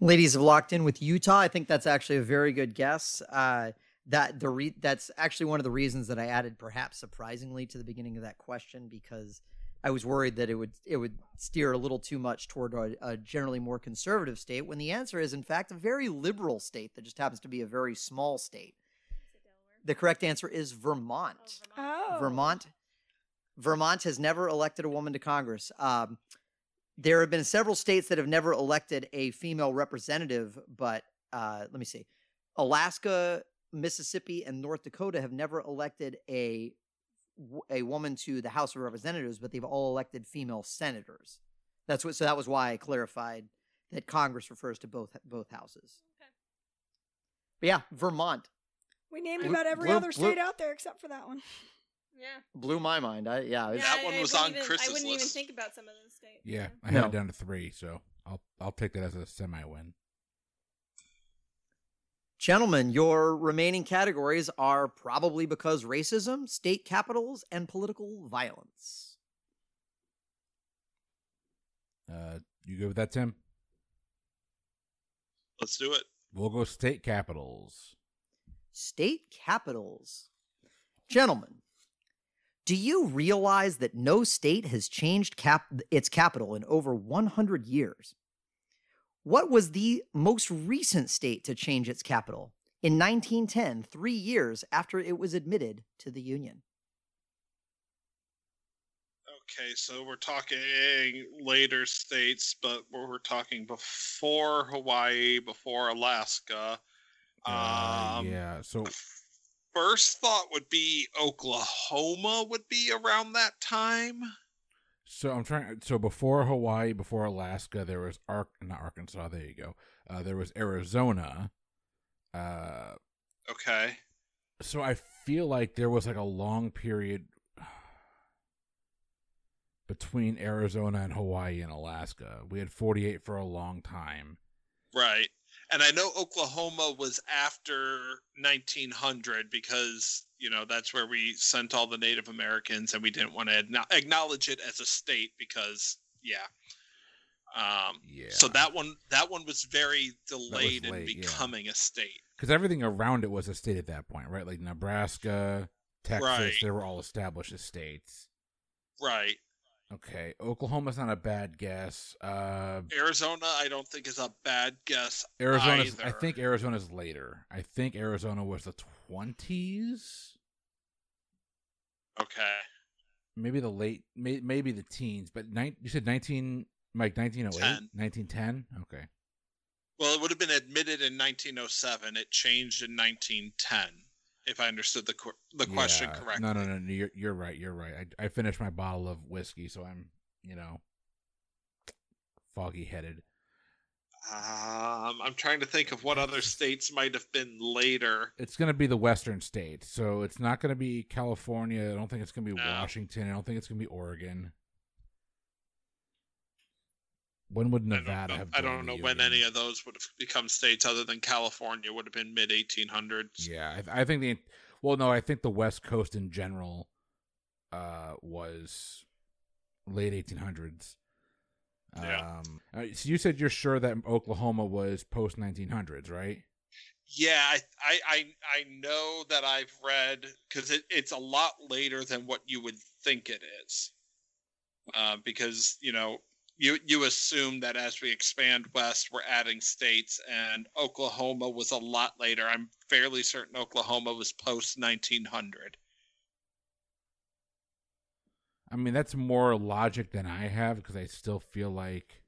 Ladies have locked in with Utah. I think that's actually a very good guess. Uh, that the re- that's actually one of the reasons that I added, perhaps surprisingly, to the beginning of that question because I was worried that it would it would steer a little too much toward a, a generally more conservative state. When the answer is, in fact, a very liberal state that just happens to be a very small state. The correct answer is Vermont. Oh, Vermont. Vermont has never elected a woman to Congress. Um, there have been several states that have never elected a female representative, but uh, let me see. Alaska, Mississippi, and North Dakota have never elected a a woman to the House of Representatives, but they've all elected female senators. That's what. So that was why I clarified that Congress refers to both both houses. Okay. But yeah, Vermont We named Blue- about every blue- other state blue- out there except for that one. Yeah. blew my mind. I yeah, it's- That one was on even, I wouldn't even list. think about some of those states. Yeah, I No. it down to three, so I'll I'll take that as a semi win. Gentlemen, your remaining categories are probably because racism, state capitals, and political violence. Uh, you good with that, Tim? Let's do it. We'll go state capitals. State capitals. Gentlemen, do you realize that no state has changed cap- its capital in over 100 years? What was the most recent state to change its capital? In 1910, three years after it was admitted to the Union. Okay, so we're talking later states, but we're we're talking before Hawaii, before Alaska. Uh, Um, yeah. So First thought would be Oklahoma would be around that time. so I'm trying. So before Hawaii, before Alaska, there was Ark, not Arkansas. There you go. Uh, there was Arizona. Uh, Okay. so I feel like there was like a long period between Arizona and Hawaii and Alaska. We had 48 for a long time. Right. And I know Oklahoma was after 1900 because, you know, that's where we sent all the Native Americans and we didn't want to acknowledge it as a state because, yeah. Um, Yeah. So that one, that one was very delayed in late, yeah. becoming a state. because everything around it was a state at that point, right? Like Nebraska, Texas, Right. they were all established as states. Right. Okay, Oklahoma's not a bad guess. Uh, Arizona, I don't think is a bad guess. Arizona, I think Arizona's later. I think Arizona was the twenties, Okay. maybe the late, may, maybe the teens. But nine, you said nineteen, Mike, 1908? 1910? Okay, Well, it would have been admitted in 1907. It changed in 1910, if I understood the the question Yeah. correctly. No, no, no, no. You're, you're right. You're right. I, I finished my bottle of whiskey, so I'm, you know, foggy headed. Um, I'm trying to think of what other states might have been later. It's going to be the western states, so it's not going to be California. I don't think it's going to be No. Washington. I don't think it's going to be Oregon. When would I Nevada know, have? I don't know when any of those would have become states other than California would have been mid 1800s. Yeah, I, th- I think the well, no, I think the West Coast in general uh, was late 1800s. Yeah. Um, uh, so you said you're sure that Oklahoma was post 1900s, right? Yeah, I I I, I know that I've read because it, it's a lot later than what you would think it is. Uh, because you know you you assume that as we expand west, we're adding states, and Oklahoma was a lot later. I'm fairly certain Oklahoma was post 1900. I mean, that's more logic than I have because I still feel like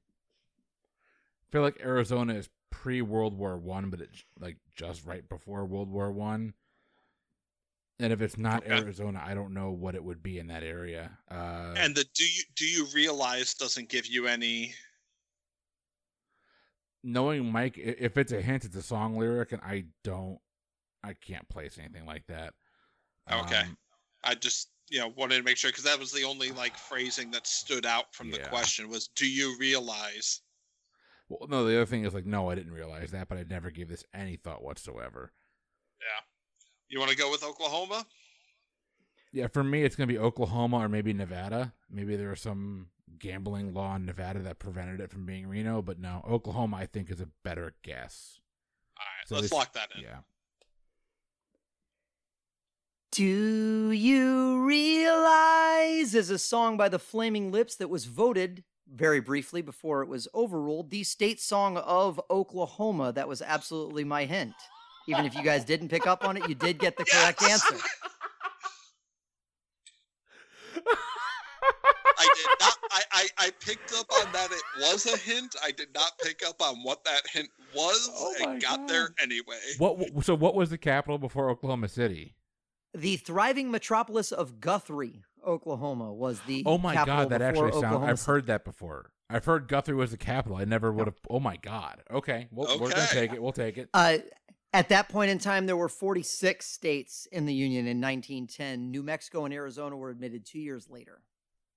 feel like Arizona is pre World War One, but it's like just right before World War One. And if it's not Okay. Arizona, I don't know what it would be in that area. Uh, And the do you do you realize doesn't give you any knowing Mike, if it's a hint, it's a song lyric, and I don't, I can't place anything like that. Okay. Um, I just you know wanted to make sure because that was the only like phrasing that stood out from the question was do you realize well, no, the other thing is like, no, I didn't realize that, but I never gave this any thought whatsoever. yeah you want to go with Oklahoma Yeah, for me, it's gonna be Oklahoma or maybe Nevada. Maybe there was some gambling law in Nevada that prevented it from being Reno, but no, Oklahoma, I think, is a better guess. all right So let's it's- lock that in Yeah. Do you realize is a song by the Flaming Lips that was voted very briefly before it was overruled the state song of Oklahoma. That was absolutely my hint. Even if you guys didn't pick up on it, you did get the correct answer. I did not. I, I I picked up on that it was a hint. I did not pick up on what that hint was, Oh my and got there anyway. What? So, what was the capital before Oklahoma City? The thriving metropolis of Guthrie, Oklahoma, was the Oh my capital god, that actually sounds. Oklahoma I've City. heard that before. I've heard Guthrie was the capital. I never would have. Oh my god. Okay, well, we're gonna take it. We'll take it. Uh, at that point in time, there were 46 states in the Union in 1910. New Mexico and Arizona were admitted two years later.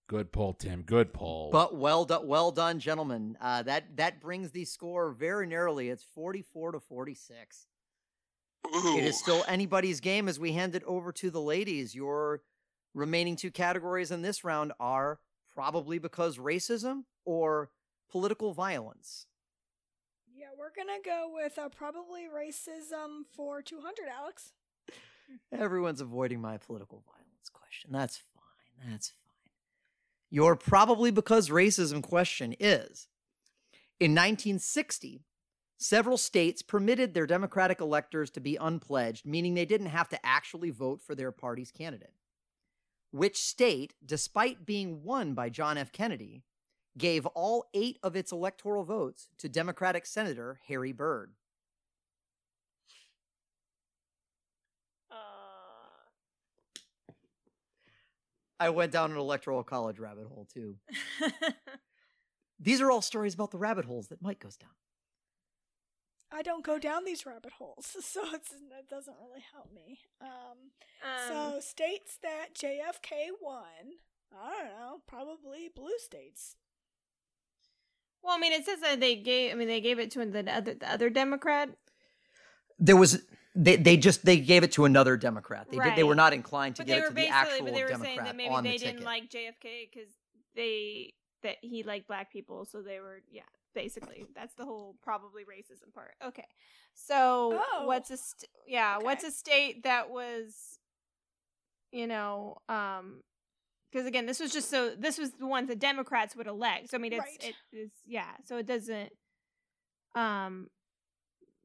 Good pull, Tim. Good pull. But well done, well done, gentlemen. Uh, that that brings the score very narrowly. It's 44 to 46. Ooh. It is still anybody's game as we hand it over to the ladies. Your remaining two categories in this round are probably because racism or political violence. We're gonna go with uh, probably racism for 200, Alex. Everyone's avoiding my political violence question. That's fine. That's fine. Your probably because racism question is in 1960, several states permitted their Democratic electors to be unpledged, meaning they didn't have to actually vote for their party's candidate. Which state, despite being won by John F. Kennedy, gave all eight of its electoral votes to Democratic Senator Harry Byrd? Uh, I went down an electoral college rabbit hole too. These are all stories about the rabbit holes that Mike goes down. I don't go down these rabbit holes, so it's, it doesn't really help me. Um, um, so states that JFK won, I don't know, probably blue states. Well, I mean, it says that they gave. I mean, they gave it to the other the other Democrat. There was they they just they gave it to another Democrat. They did they were not inclined to But get they it were to the basically, actual but they were Democrat saying that maybe on they the didn't ticket. like JFK because they that he liked black people, so they were yeah. Basically, that's the whole probably racism part. Okay, so Oh, what's a st- yeah? What's a state that was, you know, um, because again, this was just so this was the ones the Democrats would elect. So I mean, it's Right. it is yeah. So it doesn't, um,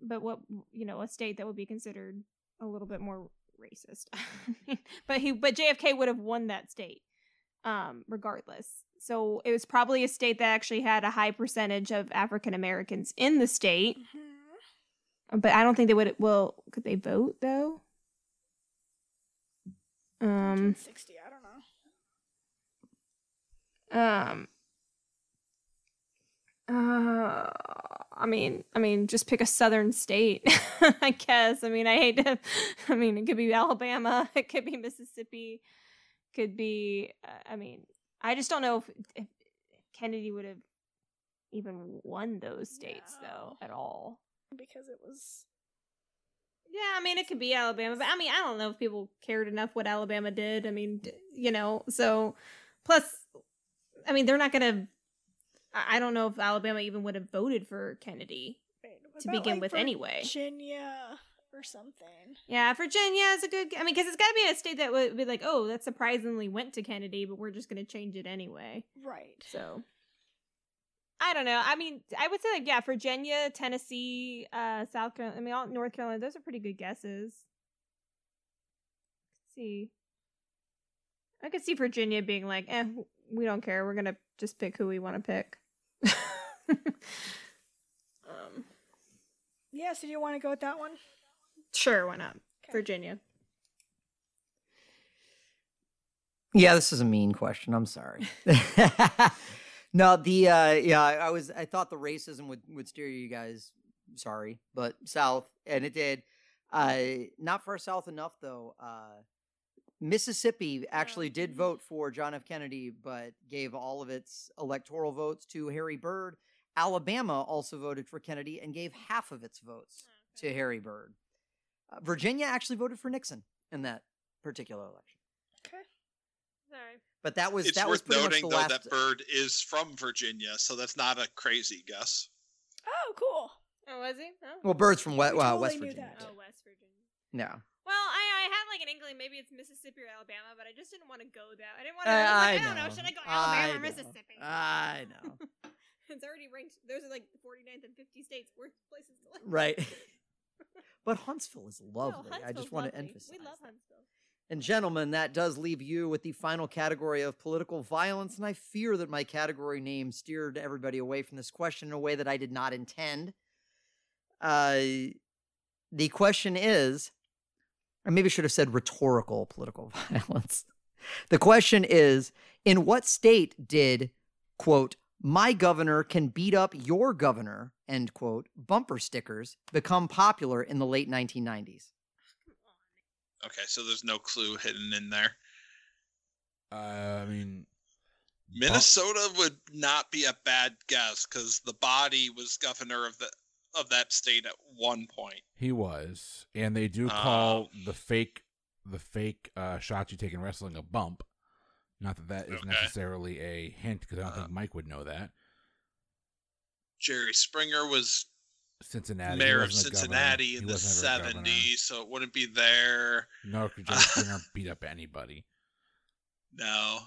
but what you know, a state that would be considered a little bit more racist. but he, but JFK would have won that state, um, regardless. so it was probably a state that actually had a high percentage of African Americans in the state. Mhm. But I don't think they would. Well, could they vote though? Um. 1960, I don't know. Um. Uh, I mean, I mean, just pick a southern state, I guess. I mean, I hate to. I mean, it could be Alabama, it could be Mississippi, could be. Uh, I mean, I just don't know if, if Kennedy would have even won those states though at all. Because it was. Yeah, I mean, it could be Alabama, but I mean, I don't know if people cared enough what Alabama did. I mean, you know, so plus, I mean, they're not gonna. I I don't know if Alabama even would have voted for Kennedy. What To about, begin like, with anyway. Virginia or something. Yeah, Virginia is a good. I mean, because it's got to be a state that would be like, oh, that surprisingly went to Kennedy, but we're just gonna change it anyway. Right. So. I don't know. I mean, I would say like yeah, Virginia, Tennessee, uh, South Carolina. I mean, all North Carolina. Those are pretty good guesses. Let's see, I could see Virginia being like, "Eh, we don't care. We're gonna just pick who we want to pick." um, Yeah, so do you want to go with that one? sure, why not? Okay. Virginia. Yeah, this is a mean question. I'm sorry. no, the uh yeah, I I was I thought the racism would would steer you guys sorry, but south and it did. Uh not far south enough though. Uh Mississippi actually did mhm. vote for John F. Kennedy, but gave all of its electoral votes to Harry Byrd. Alabama also voted for Kennedy and gave half of its votes to Harry Byrd. Uh, Virginia actually voted for Nixon in that particular election. Okay. Sorry. But that was it's that was worth pretty noting much though last. that Byrd is from Virginia, so that's not a crazy guess. Oh, cool. Oh, was he? Oh, well, Byrd's from West, We uh, totally West knew Virginia. that. oh West Virginia. No, Well, I, I had like an inkling maybe it's Mississippi or Alabama, but I just didn't want to go there. I didn't want to. I, was like, I, don't know. Should I go Alabama I or know. Mississippi? I know. it's already ranked. Those are like the 49th and 50 states worst places to live. right. but Huntsville is No, lovely. I just want to emphasize. We love that. Huntsville. And gentlemen, that does leave you with the final category of political violence. And I fear that my category name steered everybody away from this question in a way that I did not intend. Uh, the question is, or maybe I should have said rhetorical political violence. The question is, in what state did, quote, my governor can beat up your governor, end quote, bumper stickers become popular in the late 1990s? Okay, so there's no clue hidden in there. Uh, I mean, Minnesota would not be a bad guess because the body was governor of the of that state at one point. He was, and they do Oh. call the fake the fake uh, shots you take in wrestling a bump. Not that that is Okay. necessarily a hint, because I don't Uh, think Mike would know that. Jerry Springer was Cincinnati, mayor of wasn't a governor. Cincinnati in the wasn't ever a governor. 70s, so it wouldn't be there. Nor could Jerry Springer beat up anybody. No.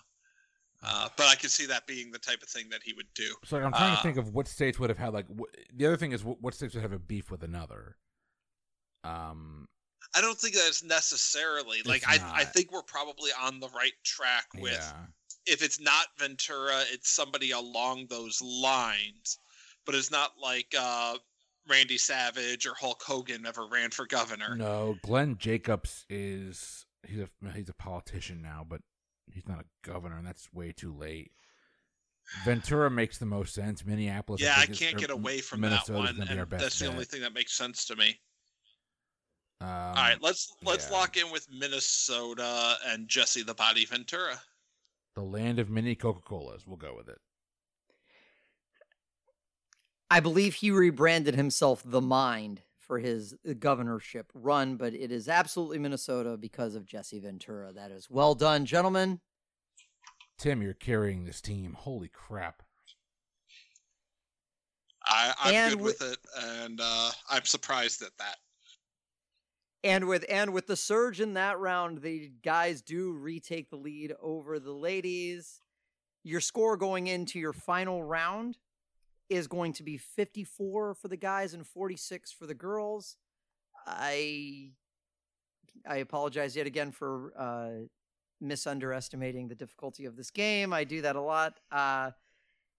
Uh, but I could see that being the type of thing that he would do. So like, I'm trying Uh, to think of what states would have had like. Wh- the other thing is wh- what states would have a beef with another. Um, I don't think that's necessarily like I, I think we're probably on the right track with yeah, if it's not Ventura, it's somebody along those lines. But it's not like uh, Randy Savage or Hulk Hogan ever ran for governor. no, Glenn Jacobs is he's a he's a politician now, but he's not a governor, and that's way too late. Ventura makes the most sense. Minneapolis, yeah, I think, can't get away from Minnesota's that one, gonna be our and that's the only thing that makes sense to me. Um, All right, let's let's yeah. lock in with Minnesota and Jesse the Body Ventura. the land of mini Coca Colas. We'll go with it. I believe he rebranded himself the Mind for his governorship run, but it is absolutely Minnesota because of Jesse Ventura. That is well done, gentlemen. Tim, you're carrying this team. Holy crap! I, I'm And good wi- with it, and uh, I'm surprised at that. And with and with the surge in that round, the guys do retake the lead over the ladies. Your score going into your final round is going to be 54 for the guys and 46 for the girls. I I apologize yet again for uh, misunderestimating the difficulty of this game. I do that a lot. Uh,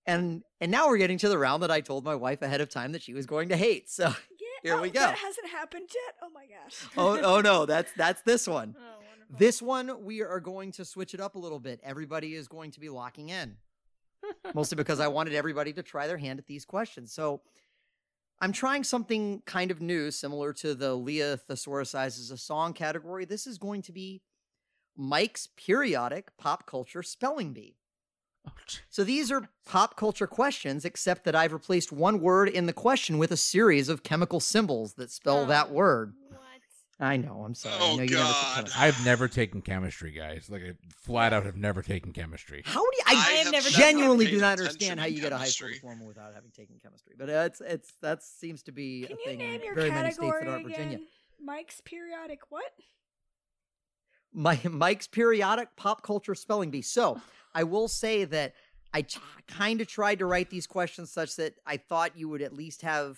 and and now we're getting to the round that I told my wife ahead of time that she was going to hate. So. Here oh, we go. That hasn't happened yet. Oh my gosh. oh oh no, that's that's this one. Oh. This one we are going to switch it up a little bit. Everybody is going to be locking in. Mostly because I wanted everybody to try their hand at these questions. So I'm trying something kind of new, similar to the Leah Thesaurusizes a Song category. This is going to be Mike's periodic pop culture spelling bee. So these are pop culture questions, except that I've replaced one word in the question with a series of chemical symbols that spell that Oh, word. What? I know, I'm sorry. I Oh, know you never took God. chemistry. I've never taken chemistry, guys. Like I flat out have never taken chemistry. How do you, I, I have have never genuinely paid do not understand how you get a high school diploma without having taken chemistry. But uh, it's it's that seems to be Can a you thing name in your very many states category that aren't Virginia. again? Mike's periodic what? My Mike's periodic pop culture spelling bee. So I will say that I kind of tried to write these questions such that I thought you would at least have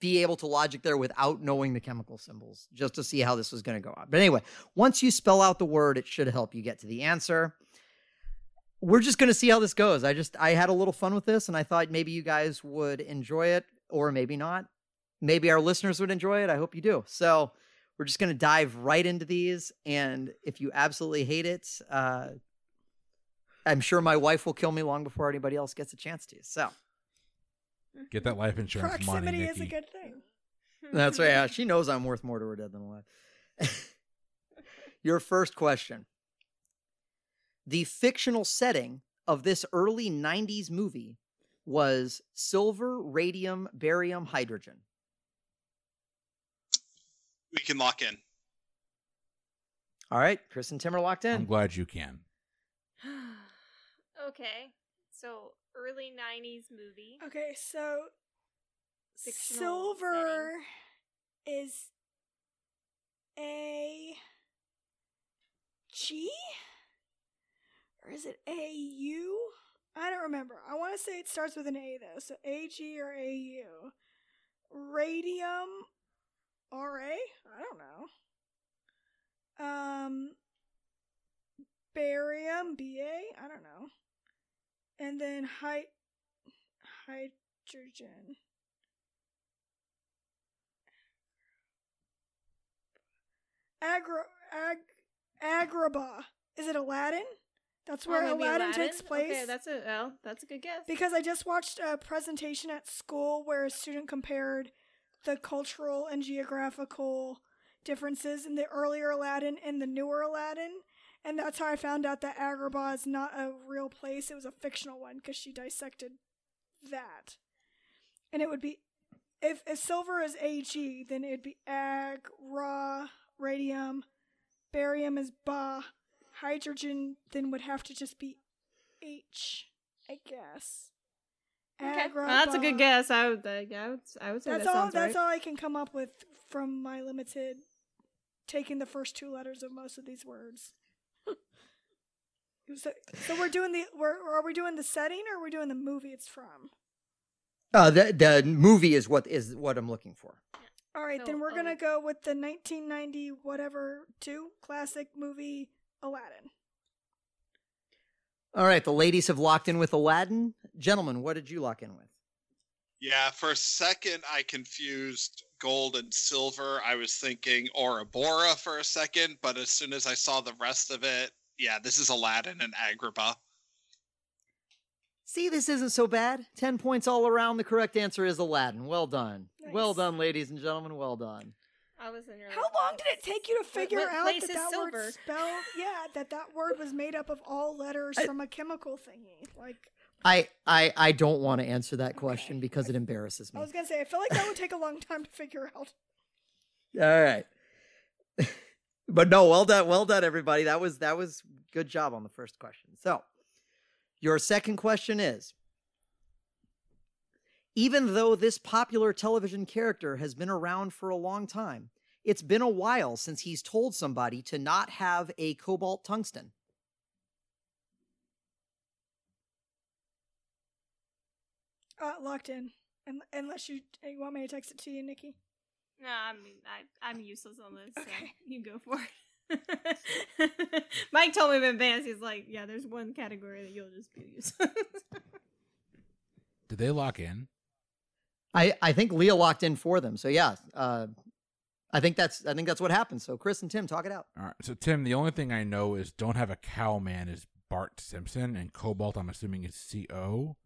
be able to logic there without knowing the chemical symbols, just to see how this was going to go on. But anyway, once you spell out the word, it should help you get to the answer. We're just going to see how this goes. I just I had a little fun with this, and I thought maybe you guys would enjoy it, or maybe not. Maybe our listeners would enjoy it. I hope you do. So we're just going to dive right into these, and if you absolutely hate it, uh, I'm sure my wife will kill me long before anybody else gets a chance to. So Get that life insurance money, Proximity Nikki. is a good thing. that's right. Yeah, she knows I'm worth more to her dead than alive. Your first question. The fictional setting of this early 90s movie was silver, radium, barium, hydrogen. We can lock in. All right, Chris and Tim are locked in. I'm glad you can. Okay. So early '90s movie. Okay, so Fictional silver is a G or is it A U? I don't remember. I want to say it starts with an A though, so A G or A U. Radium R A? I don't know. Um, barium B A? I don't know. And then hy- hydrogen. Agro ag Agrabah. Is it Aladdin? That's Or where maybe Aladdin, takes place. Okay, that's a well, that's a good guess. Because I just watched a presentation at school where a student compared the cultural and geographical differences in the earlier Aladdin and the newer Aladdin. And that's how I found out that Agrabah is not a real place. It was a fictional one because she dissected that. And it would be, if, if silver is AG, then it would be Ag, Ra, Radium, Barium is Ba, hydrogen then would have to just be H, I guess. okay. Well, that's a good guess. I would, uh, I would, I would say That's that all. That's right. all I can come up with from my limited taking the first two letters of most of these words. So, so we're doing the. We're, are we doing the setting or are we doing the movie it's from? Uh, the the movie is what is what I'm looking for. All right, So, then we're gonna go with the 1990 whatever two classic movie Aladdin. All right, the ladies have locked in with Aladdin. Gentlemen, what did you lock in with? Yeah, for a second I confused gold and silver. I was thinking Ouroboros for a second, but as soon as I saw the rest of it, yeah, this is Aladdin and Agrabah. See, this isn't so bad. 10 points all around. The correct answer is Aladdin. Well done. Well done, ladies and gentlemen. Well done. I was in your. How long did it take you to figure what out place that is that silver? word spelled? Yeah, that that word was made up of all letters I- from a chemical thingy. Like I I I don't want to answer that question because it embarrasses me. I was gonna say, I feel like that would take a long time to figure out. All right. but no, well done, well done, everybody. That was that was good job on the first question. So, your second question is: Even though this popular television character has been around for a long time, it's been a while since he's told somebody to not have a cobalt tungsten. Uh, locked in. Un- unless you, you want me to text it to you, Nikki. No, I mean I, I'm useless on this. So you go for it. Mike told me in advance. He's like, "Yeah, there's one category that you'll just use." Did they lock in? I I think Leah locked in for them. So yeah, uh, I think that's I think that's what happened. So Chris and Tim, talk it out. All right. So Tim, the only thing I know is don't have a cow man is Bart Simpson and Cobalt. I'm assuming is C O.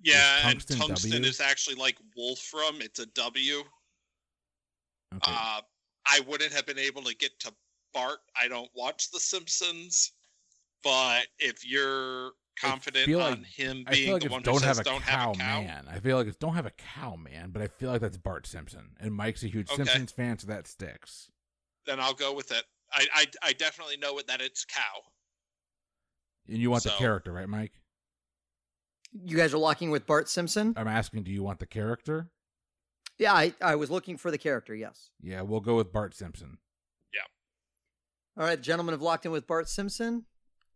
Yeah, and Tungsten tungsten W? is actually like Wolfram. It's a W. Okay. Uh, I wouldn't have been able to get to Bart. I don't watch The Simpsons, but if you're confident feel on like- him I feel being like the it's one who don't says have a don't cow have a cow, man. I feel like it's don't have a cow man, but I feel like that's Bart Simpson, and Mike's a huge Okay. Simpsons fan, so that sticks. then I'll go with it. I I, I definitely know it that it's cow. And you want the character, right, Mike? You guys are locking with Bart Simpson. I'm asking, do you want the character? Yeah, I I was looking for the character. Yes. Yeah, we'll go with Bart Simpson. Yeah. All right, gentlemen have locked in with Bart Simpson.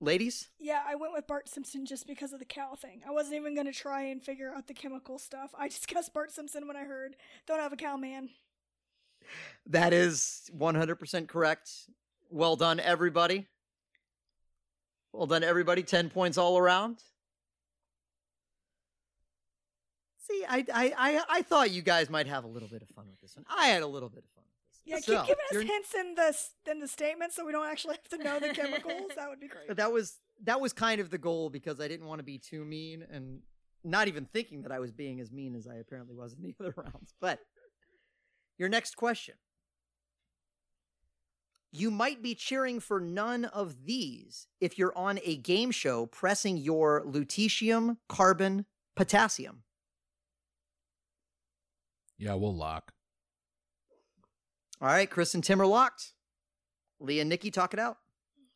Ladies, Yeah, I went with Bart Simpson just because of the cow thing. I wasn't even going to try and figure out the chemical stuff. I just guessed Bart Simpson when I heard don't have a cow man. that is 100% correct. Well done, everybody. Well done, everybody. 10 points all around. See, I, I, I, I thought you guys might have a little bit of fun with this one. I had a little bit of fun with this. Yeah, So, keep giving us you're- hints in the in the statement so we don't actually have to know the chemicals. that would be great. But that was that was kind of the goal because I didn't want to be too mean and not even thinking that I was being as mean as I apparently was in the other rounds. But your next question. You might be cheering for none of these if you're on a game show pressing your lutetium, carbon, potassium. Yeah, we'll lock. All right, Chris and Tim are locked. Leah and Nikki talk it out.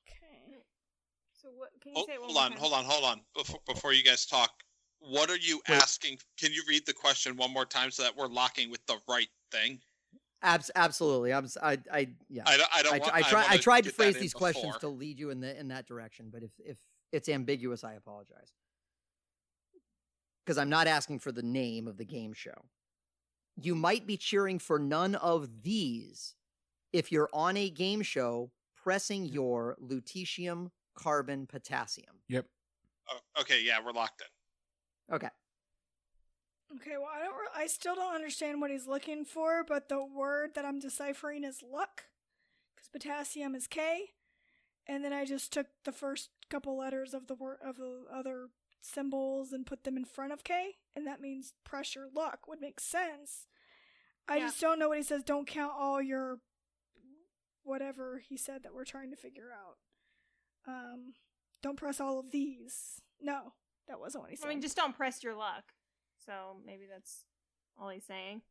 Okay. so what? Can you Hold, say it one hold more on, time? hold on, hold on. Before before you guys talk, what are you Wait. asking? Can you read the question one more time so that we're locking with the right thing? Abs- absolutely. I'm, s- I, I, yeah. I. I don't. I, want, I, try, I wanna tried to phrase in these questions to lead you in the in that direction, but if if it's ambiguous, I apologize. Because I'm not asking for the name of the game show. You might be cheering for none of these if you're on a game show pressing your lutetium, carbon, potassium. Yep. Oh, okay, yeah, we're locked in. Okay. Okay, well, I don't. Re- I still don't understand what he's looking for, but the word that I'm deciphering is luck, because potassium is K, and then I just took the first couple letters of the word of the other symbols and put them in front of K, and that means pressure. Luck would make sense. I Yeah. just don't know what he says. Don't count all your whatever he said that we're trying to figure out. Um, don't press all of these. No, that wasn't what he said. I mean, just don't press your luck. So maybe that's all he's saying.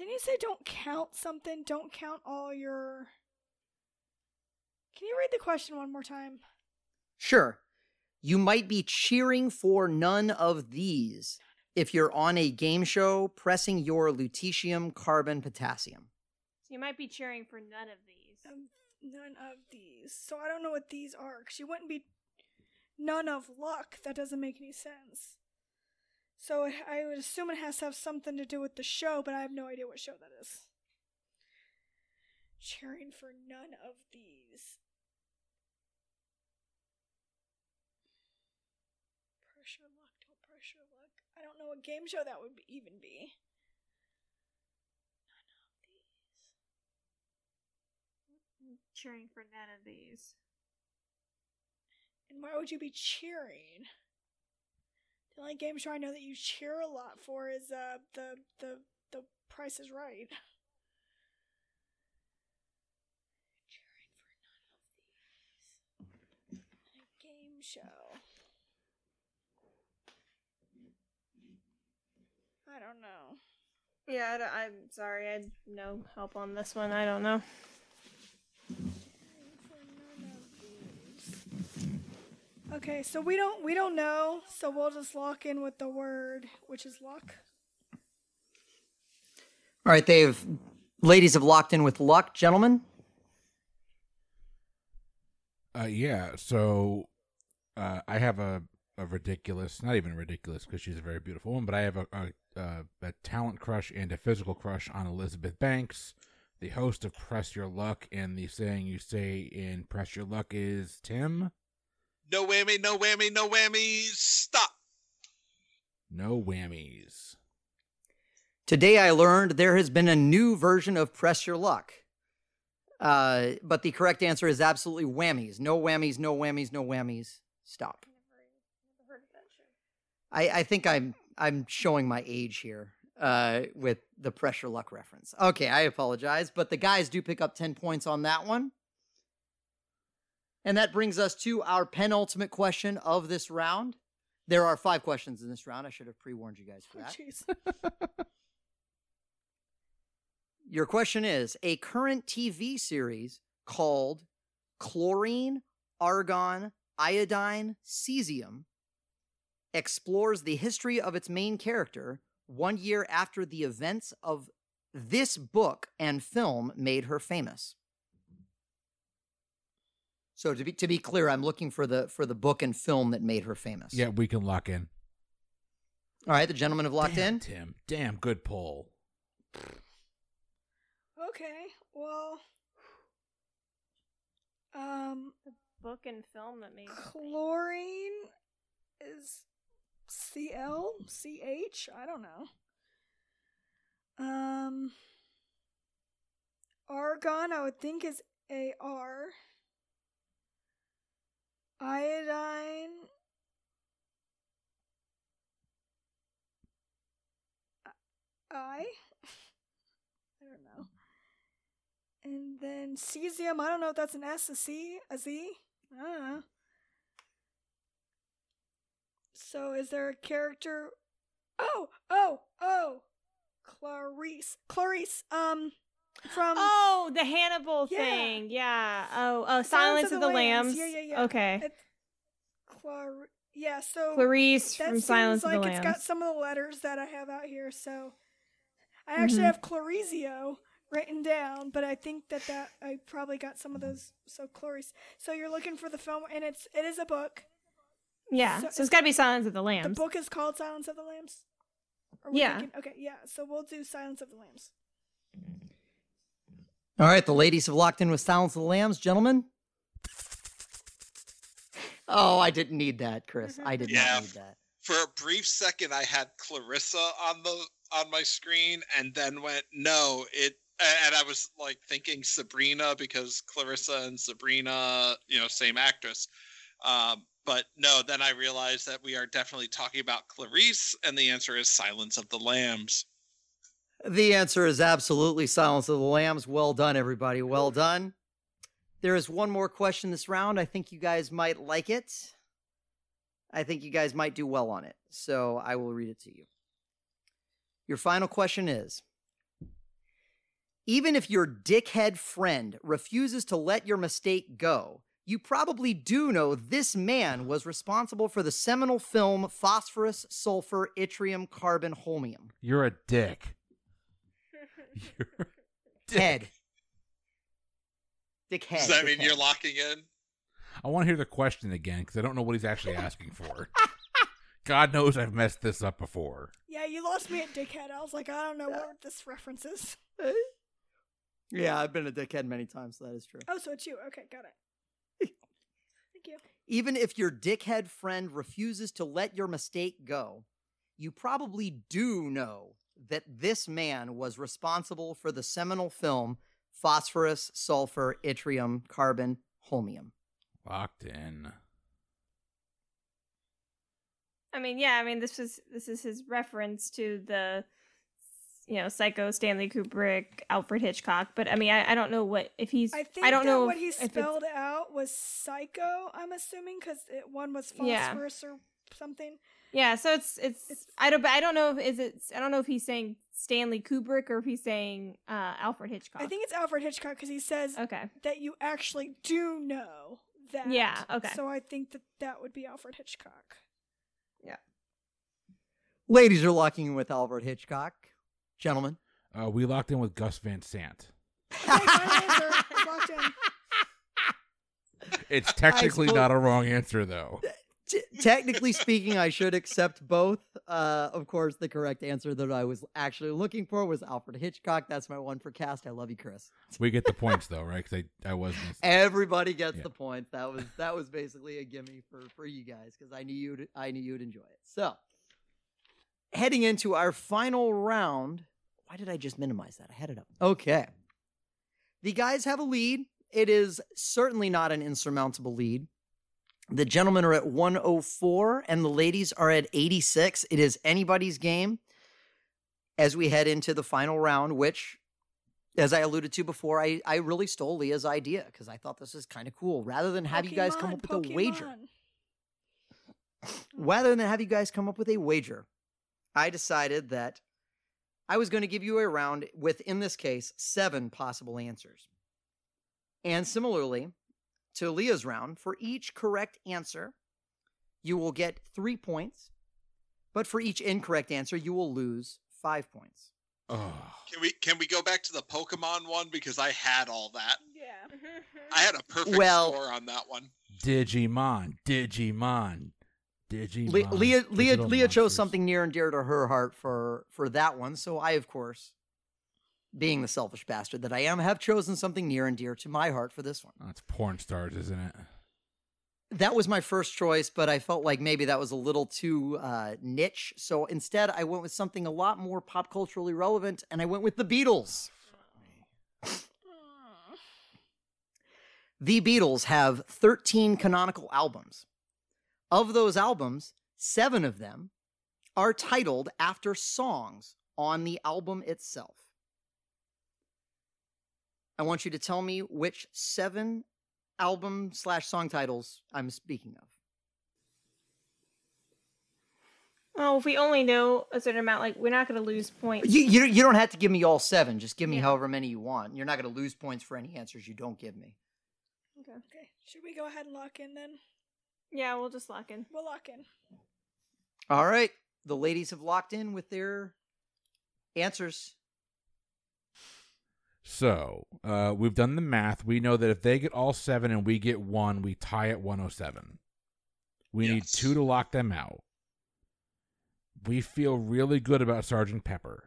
Didn't you say don't count something? Don't count all your. Can you read the question one more time? Sure. You might be cheering for none of these if you're on a game show pressing your lutetium, carbon, potassium. So you might be cheering for none of these. Um, none of these. So I don't know what these are because you wouldn't be none of luck. That doesn't make any sense. So I would assume it has to have something to do with the show, but I have no idea what show that is. Cheering for none of these. Pressure luck, don't pressure luck. I don't know what game show that would be, even be. None of these. cheering for none of these. And why would you be cheering? The only game show I know that you cheer a lot for is uh the the the Price is Right. Cheering for none of these. A game show. I don't know. Yeah, I, am sorry. I had no help on this one. I don't know. Cheering for none of these. Okay, so we don't we don't know, so we'll just lock in with the word, which is luck. All right, they've ladies have locked in with luck, gentlemen. Uh, yeah. So, uh, I have a a ridiculous, not even ridiculous, because she's a very beautiful woman. But I have a, a a a talent crush and a physical crush on Elizabeth Banks, the host of Press Your Luck, and the saying you say in Press Your Luck is Tim. No whammy, no whammy, no whammy. Stop. No whammies. Today I learned there has been a new version of Press Your Luck. Uh, but the correct answer is absolutely whammies. No whammies, no whammies, no whammies. Stop. Never, never heard of that show. I, I think I'm I'm showing my age here uh, with the pressure luck reference. Okay, I apologize, but the guys do pick up ten points on that one, and that brings us to our penultimate question of this round. There are five questions in this round. I should have pre warned you guys for Oh, that. jeez. Your question is a current TV series called Chlorine, Argon, Iodine, Cesium explores the history of its main character one year after the events of this book and film made her famous. So to be to be clear, I'm looking for the for the book and film that made her famous. Yeah, we can lock in. All right, the gentlemen have locked Damn, in. Tim. Damn good poll. Okay, well, um, the Book and film that made chlorine is C L C H. I don't know. Um, argon, I would think is A R. Iodine. I. I don't know. And then cesium. I don't know if that's an S, a C, a Z. I don't know. So is there a character? Oh, oh, oh, Clarice, Clarice. Um, from Oh, the Hannibal Yeah. thing. Yeah. Oh, oh, Silence, of the, Lambs. Yeah, yeah, yeah. Okay. Clar- yeah. So Clarice from Silence like of the Lambs. It's got some of the letters that I have out here. So I actually Mhm. have Clarizio written down, but I think that that I probably got some of those. So Clarice. So you're looking for the film, and it's it is a book. yeah. so So, it's got to be Silence of the Lambs. The book is called Silence of the Lambs. Yeah. thinking- okay. Yeah. So we'll do Silence of the Lambs. All right, the ladies have locked in with Silence of the Lambs, gentlemen. Oh, I didn't need that, Chris. I did Yeah. not need that. For a brief second, I had Clarissa on the on my screen, and then went no. It and I was like thinking Sabrina because Clarissa and Sabrina, you know, same actress. Um, but no, then I realized that we are definitely talking about Clarice, and the answer is Silence of the Lambs. The answer is absolutely Silence of the Lambs. Well done, everybody. Well done. There is one more question this round. I think you guys might like it. I think you guys might do well on it. So I will read it to you. Your final question is Even if your dickhead friend refuses to let your mistake go, you probably do know this man was responsible for the seminal film Phosphorus, Sulfur, Yttrium, Carbon, Holmium. You're a dick. You're a dick. Head. Dickhead. Does that mean you're locking in? I want to hear the question again because I don't know what he's actually asking for. God knows I've messed this up before. Yeah, you lost me at dickhead. I was like, I don't know what this reference is. Yeah, I've been a dickhead many times, so that is true. Oh, so it's you. Okay, got it. Thank you. Even if your dickhead friend refuses to let your mistake go, you probably do know that this man was responsible for the seminal film Phosphorus, Sulfur, Yttrium, Carbon, Holmium. Locked in. I mean, yeah, I mean this was this is his reference to the you know, Psycho, Stanley Kubrick, Alfred Hitchcock, but I mean I, I don't know what if he's I think don't that know what if, he spelled out was psycho. I'm assuming because one was Yeah. phosphorus or something. Yeah, so it's, it's It's- I don't I don't know if is it I don't know if he's saying Stanley Kubrick or if he's saying uh Alfred Hitchcock. I think it's Alfred Hitchcock because he says Okay. that you actually do know that. Yeah, okay. So I think that that would be Alfred Hitchcock. Yeah. Ladies are locking in with Alfred Hitchcock. Gentlemen. Uh, we locked in with Gus Van Sant. Okay, final answer. Locked in. It's technically suppose- not a wrong answer though. T- technically speaking, I should accept both. Uh, of course, the correct answer that I was actually looking for was Alfred Hitchcock. That's my one for cast. I love you, Chris. We get the points though, right? Because I, I wasn't. Everybody gets Yeah. the points. That was that was basically a gimme for for you guys because I knew you'd I knew you'd enjoy it. So, heading into our final round. Why did I just minimize that? I had it up. Okay. The guys have a lead. It is certainly not an insurmountable lead. The gentlemen are at 104 and the ladies are at 86. It is anybody's game as we head into the final round, which, as I alluded to before, I, I really stole Leah's idea because I thought this is kind of cool. Rather than have you guys come up with Pokemon, a wager, rather than have you guys come up with a wager, I decided that I was going to give you a round with, in this case, seven possible answers. And similarly to Leah's round, for each correct answer, you will get three points. But for each incorrect answer, you will lose five points. Oh, Can we can we go back to the Pokemon one because I had all that. Yeah. I had a perfect Well- score on that one. Digimon, Digimon, Digimon. Le- Leah, Leah, Leah chose something near and dear to her heart for for that one. So I, of course, being the selfish bastard that I am, have chosen something near and dear to my heart for this one. That's porn stars, isn't it? That was my first choice, but I felt like maybe that was a little too uh, niche. So instead, I went with something a lot more pop culturally relevant, and I went with the Beatles. The Beatles have 13 canonical albums. Of those albums, seven of them are titled after songs on the album itself. I want you to tell me which seven album slash song titles I'm speaking of. Oh, if we only know a certain amount, like we're not going to lose points. You, you, you don't have to give me all seven. Just give me Yeah. however many you want. You're not going to lose points for any answers you don't give me. Okay. Okay. Should we go ahead and lock in then? Yeah, we'll just lock in. We'll lock in. All right. The ladies have locked in with their answers. So uh, we've done the math. We know that if they get all seven and we get one, we tie at 107. We need two to lock them out. We feel really good about Sergeant Pepper.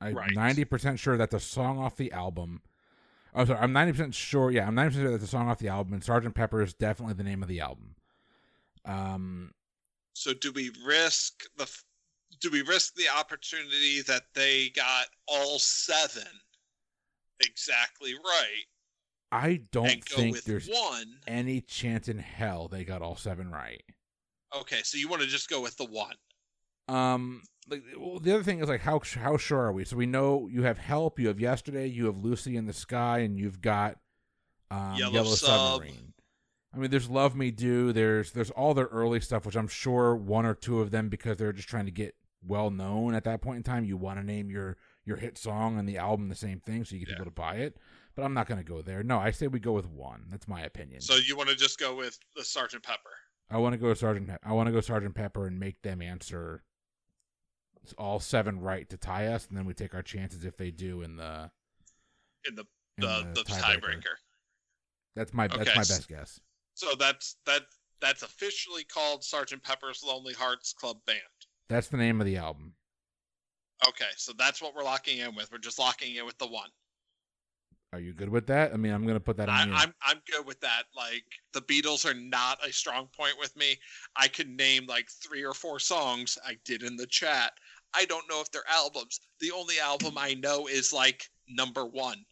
I'm Right. 90% sure that's a song off the album. Oh, sorry. I'm 90% sure. Yeah, I'm 90% sure that's a song off the album, and Sergeant Pepper is definitely the name of the album. Um, So do we risk the do we risk the opportunity that they got all seven exactly right I don't think there's one? any chance in hell they got all seven right. Okay, so you want to just go with the one. Um, like well, the other thing is like how how sure are we? So we know you have help, you have yesterday, you have Lucy in the sky, and you've got um, Yellow Yellow, Submarine. I mean, there's Love Me Do. There's there's all their early stuff, which I'm sure one or two of them because they're just trying to get well known at that point in time. You want to name your your hit song and the album the same thing, so you get Yeah. people to buy it. But I'm not going to go there. No, I say we go with one. That's my opinion. So you want to just go with the Sergeant Pepper. I want to go Sergeant. Pe- I want to go Sergeant Pepper and make them answer all seven right to tie us, and then we take our chances if they do in the in the in the, the tiebreaker. That's my that's my best guess. So that's that that's officially called Sergeant Pepper's Lonely Hearts Club Band. That's the name of the album. Okay, so that's what we're locking in with. We're just locking in with the one. Are you good with that? I mean, I'm going to put that I, on you. I'm I'm good with that. Like the Beatles are not a strong point with me. I could name like three or four songs. I did in the chat. I don't know if they're albums. The only album I know is like number one,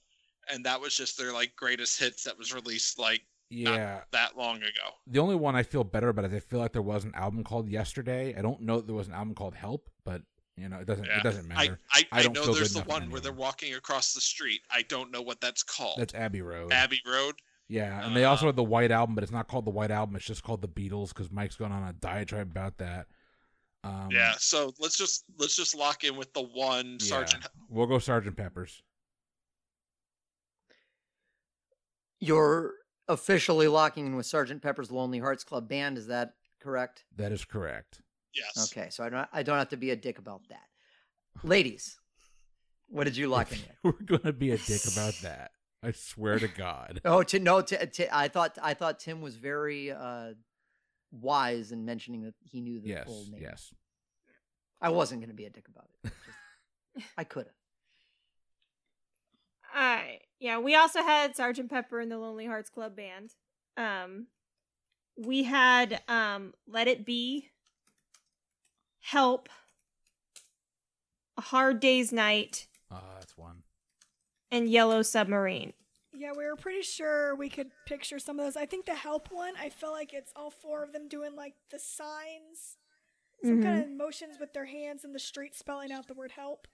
and that was just their like greatest hits that was released like yeah. that long ago. The only one I feel better about is I feel like there was an album called Yesterday. I don't know that there was an album called Help, but you know, it doesn't Yeah. it doesn't I matter. I, I I, don't know feel there's the one any where they're walking across the street. I don't know what that's called. That's Abbey Road. Abbey Road. Yeah, and they also Uh, have the White Album, but it's not called the White Album. It's just called the Beatles because Mike's going on a diatribe about that. Um, yeah. So let's just let's just lock in with the one yeah. Sergeant. We'll go Sergeant Pepper's. You're officially locking in with Sergeant Pepper's Lonely Hearts Club Band. Is that correct? That is correct. Yes. Okay, so I don't I don't have to be a dick about that. Ladies, what did you lock in with? We're gonna be a dick about that. I swear to God. Oh, to no, to, to, I thought I thought Tim was very uh wise in mentioning that he knew the yes, full name. yes. I wasn't going to be a dick about it. Just- I could have. All right. Yeah, we also had Sergeant Pepper and the Lonely Hearts Club Band. Um, we had um, Let It Be, Help, A Hard Day's Night, Uh, that's one. and Yellow Submarine. Yeah, we were pretty sure we could picture some of those. I think the help one, I feel like it's all four of them doing like the signs, some kind of motions with their hands in the street spelling out the word help.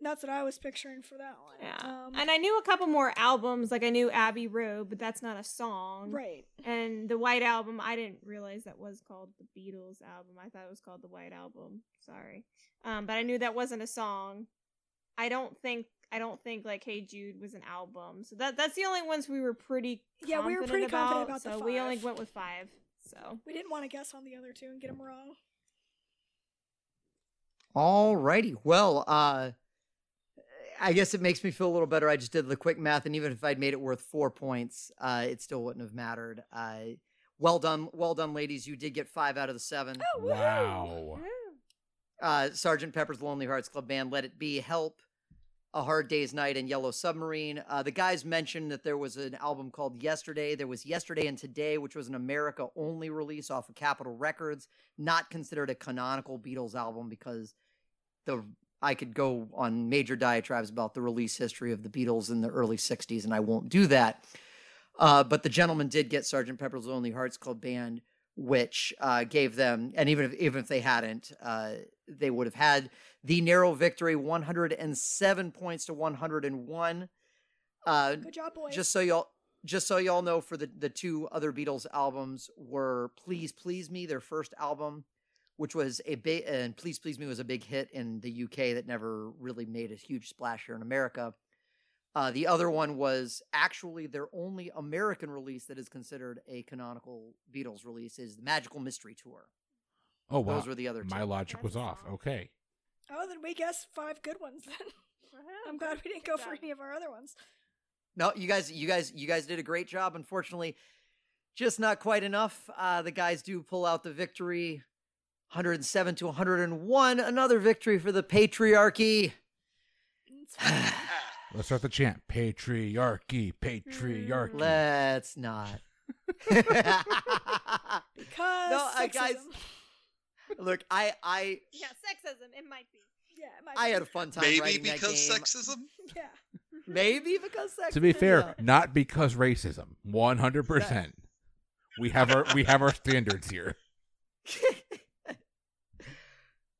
And that's what I was picturing for that one. Yeah. Um, and I knew a couple more albums, like I knew Abbey Road, but that's not a song. right. And the White Album, I didn't realize that was called the Beatles album. I thought it was called the White Album. Sorry. Um, but I knew that wasn't a song. I don't think I don't think like Hey Jude was an album. So that that's the only ones we were pretty Yeah, we were pretty about, confident about the So we only went with five. So We didn't want to guess on the other two and get them wrong. All righty. Well, uh, I guess it makes me feel a little better. I just did the quick math, and even if I'd made it worth four points, uh, it still wouldn't have mattered. Uh, well done, well done, ladies. You did get five out of the seven. Oh! Wow. Uh, Sergeant Pepper's Lonely Hearts Club Band, Let It Be, Help, A Hard Day's Night, and Yellow Submarine. Uh, the guys mentioned that there was an album called Yesterday. There was Yesterday and Today, which was an America only release off of Capitol Records, not considered a canonical Beatles album because the I could go on major diatribes about the release history of the Beatles in the early 60s, and I won't do that. Uh, but the gentleman did get Sergeant Pepper's Lonely Hearts Club Band, which uh, gave them, and even if even if they hadn't, uh, they would have had the narrow victory, 107 points to 101. Uh, Good job, boys. just so y'all, just so y'all know, for the the two other Beatles albums were "Please Please Me," their first album, which was a big, and "Please Please Me" was a big hit in the UK that never really made a huge splash here in America. Uh, the other one was actually their only American release that is considered a canonical Beatles release is the Magical Mystery Tour. Oh wow. Those were the other two. My logic was off. Okay. oh, then we guessed five good ones then. I'm glad we didn't go for any of our other ones. No, you guys, you guys, you guys did a great job. Unfortunately, just not quite enough. Uh, the guys do pull out the victory, 107 to 101. Another victory for the patriarchy. Let's start the chant. Patriarchy, patriarchy. Mm. Let's not. because No, I- sexism. guys- Look, I, I, Yeah, sexism. It might be. Yeah, it might I be. had a fun time Maybe writing that because game. sexism. Yeah. Maybe because sexism. to be fair, yeah. not because racism. One hundred percent. We have our we have our standards here.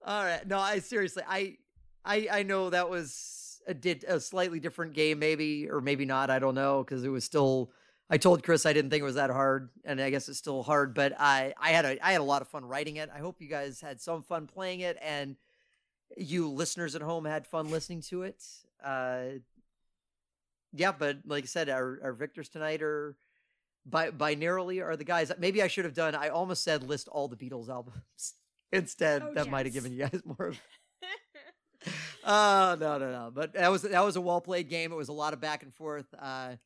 All right. No, I seriously, I, I, I know that was a did a slightly different game, maybe or maybe not. I don't know because it was still. I told Chris I didn't think it was that hard, and I guess it's still hard. But I, I had a, I had a lot of fun writing it. I hope you guys had some fun playing it, and you listeners at home had fun listening to it. Uh, yeah, but like I said, our our victors tonight are by binarily are the guys. Maybe I should have done. I almost said list all the Beatles albums instead. Oh, that might have given you guys more of. Oh no no no! But that was that was a well played game. It was a lot of back and forth. Uh,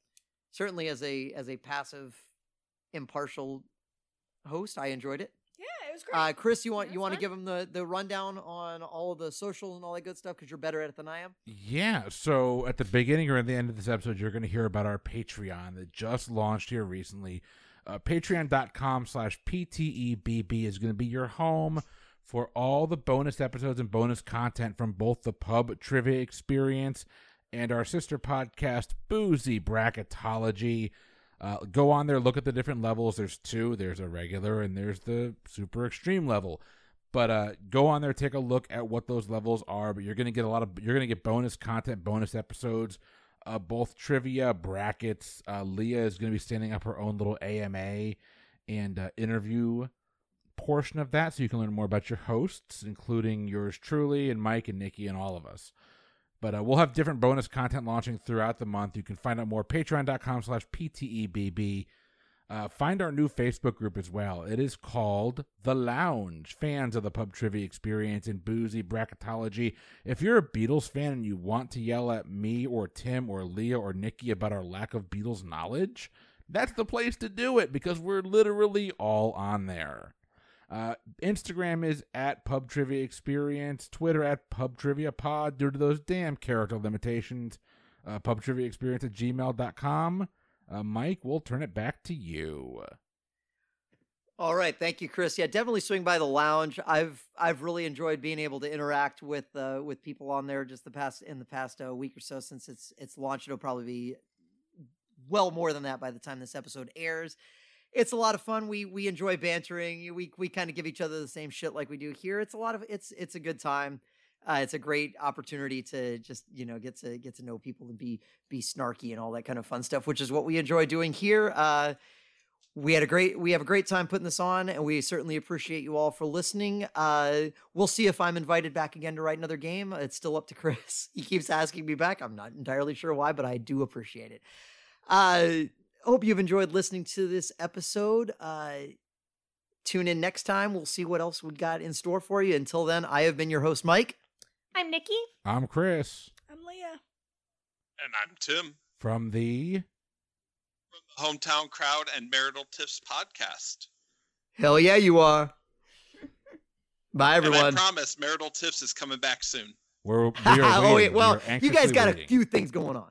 certainly as a as a passive, impartial host, I enjoyed it. Yeah, it was great. Uh, Chris, you want Yeah, you it's want to give them the the rundown on all of the socials and all that good stuff because you're better at it than I am. Yeah. So at the beginning or at the end of this episode, you're going to hear about our Patreon that just launched here recently. Uh, Patreon.com slash PTEBB is going to be your home for all the bonus episodes and bonus content from both the pub trivia experience and our sister podcast, Boozy Bracketology. Uh, go on there, look at the different levels. There's two. There's a regular and there's the super extreme level. But uh, go on there, take a look at what those levels are. But you're gonna get a lot of you're gonna get bonus content, bonus episodes, uh, both trivia brackets. Uh, Leah is gonna be standing up her own little AMA and uh, interview portion of that, so you can learn more about your hosts, including yours truly and Mike and Nikki and all of us. But uh, we'll have different bonus content launching throughout the month. You can find out more patreon.com slash PTEBB. Uh, find our new Facebook group as well. It is called The Lounge, fans of the pub trivia experience and boozy bracketology. If you're a Beatles fan and you want to yell at me or Tim or Leah or Nikki about our lack of Beatles knowledge, that's the place to do it because we're literally all on there. Uh, Instagram is at Pub Trivia Experience, Twitter at Pub Trivia Pod due to those damn character limitations. Uh, Pub Trivia Experience at gmail.com. Uh, Mike, we'll turn it back to you. All right, thank you, Chris. Yeah, definitely swing by the lounge. I've I've really enjoyed being able to interact with uh, with people on there just the past in the past uh, week or so since it's it's launched. It'll probably be well more than that by the time this episode airs. It's a lot of fun. We we enjoy bantering. We we kind of give each other the same shit like we do here. It's a lot of it's it's a good time. Uh, it's a great opportunity to just you know get to get to know people and be be snarky and all that kind of fun stuff, which is what we enjoy doing here. Uh, we had a great we have a great time putting this on and we certainly appreciate you all for listening uh we'll see if i'm invited back again to write another game it's still up to chris he keeps asking me back i'm not entirely sure why but i do appreciate it uh hope you've enjoyed listening to this episode uh tune in next time we'll see what else we got in store for you until then i have been your host mike I'm Nikki. I'm Chris I'm Leah. And I'm Tim from the from the Hometown Crowd and Marital Tips podcast. hell yeah you are bye And I everyone promise Marital Tips is coming back soon. we're, we are oh wait well We are you guys anxiously got a few things going on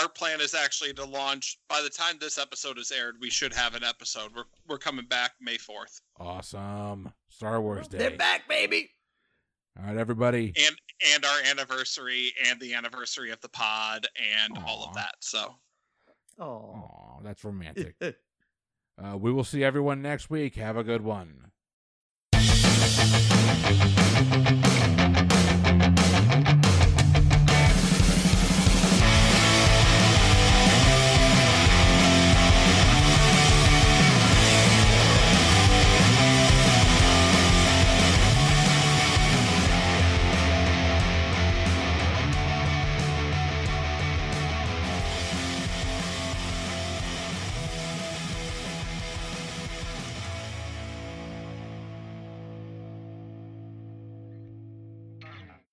Our plan is actually to launch by the time this episode is aired, we should have an episode. We're we're coming back May 4th. awesome Star Wars Day. they're back baby All right, everybody. And and our anniversary and the anniversary of the pod and all of that. So oh that's romantic. uh, we will see everyone next week. Have a good one.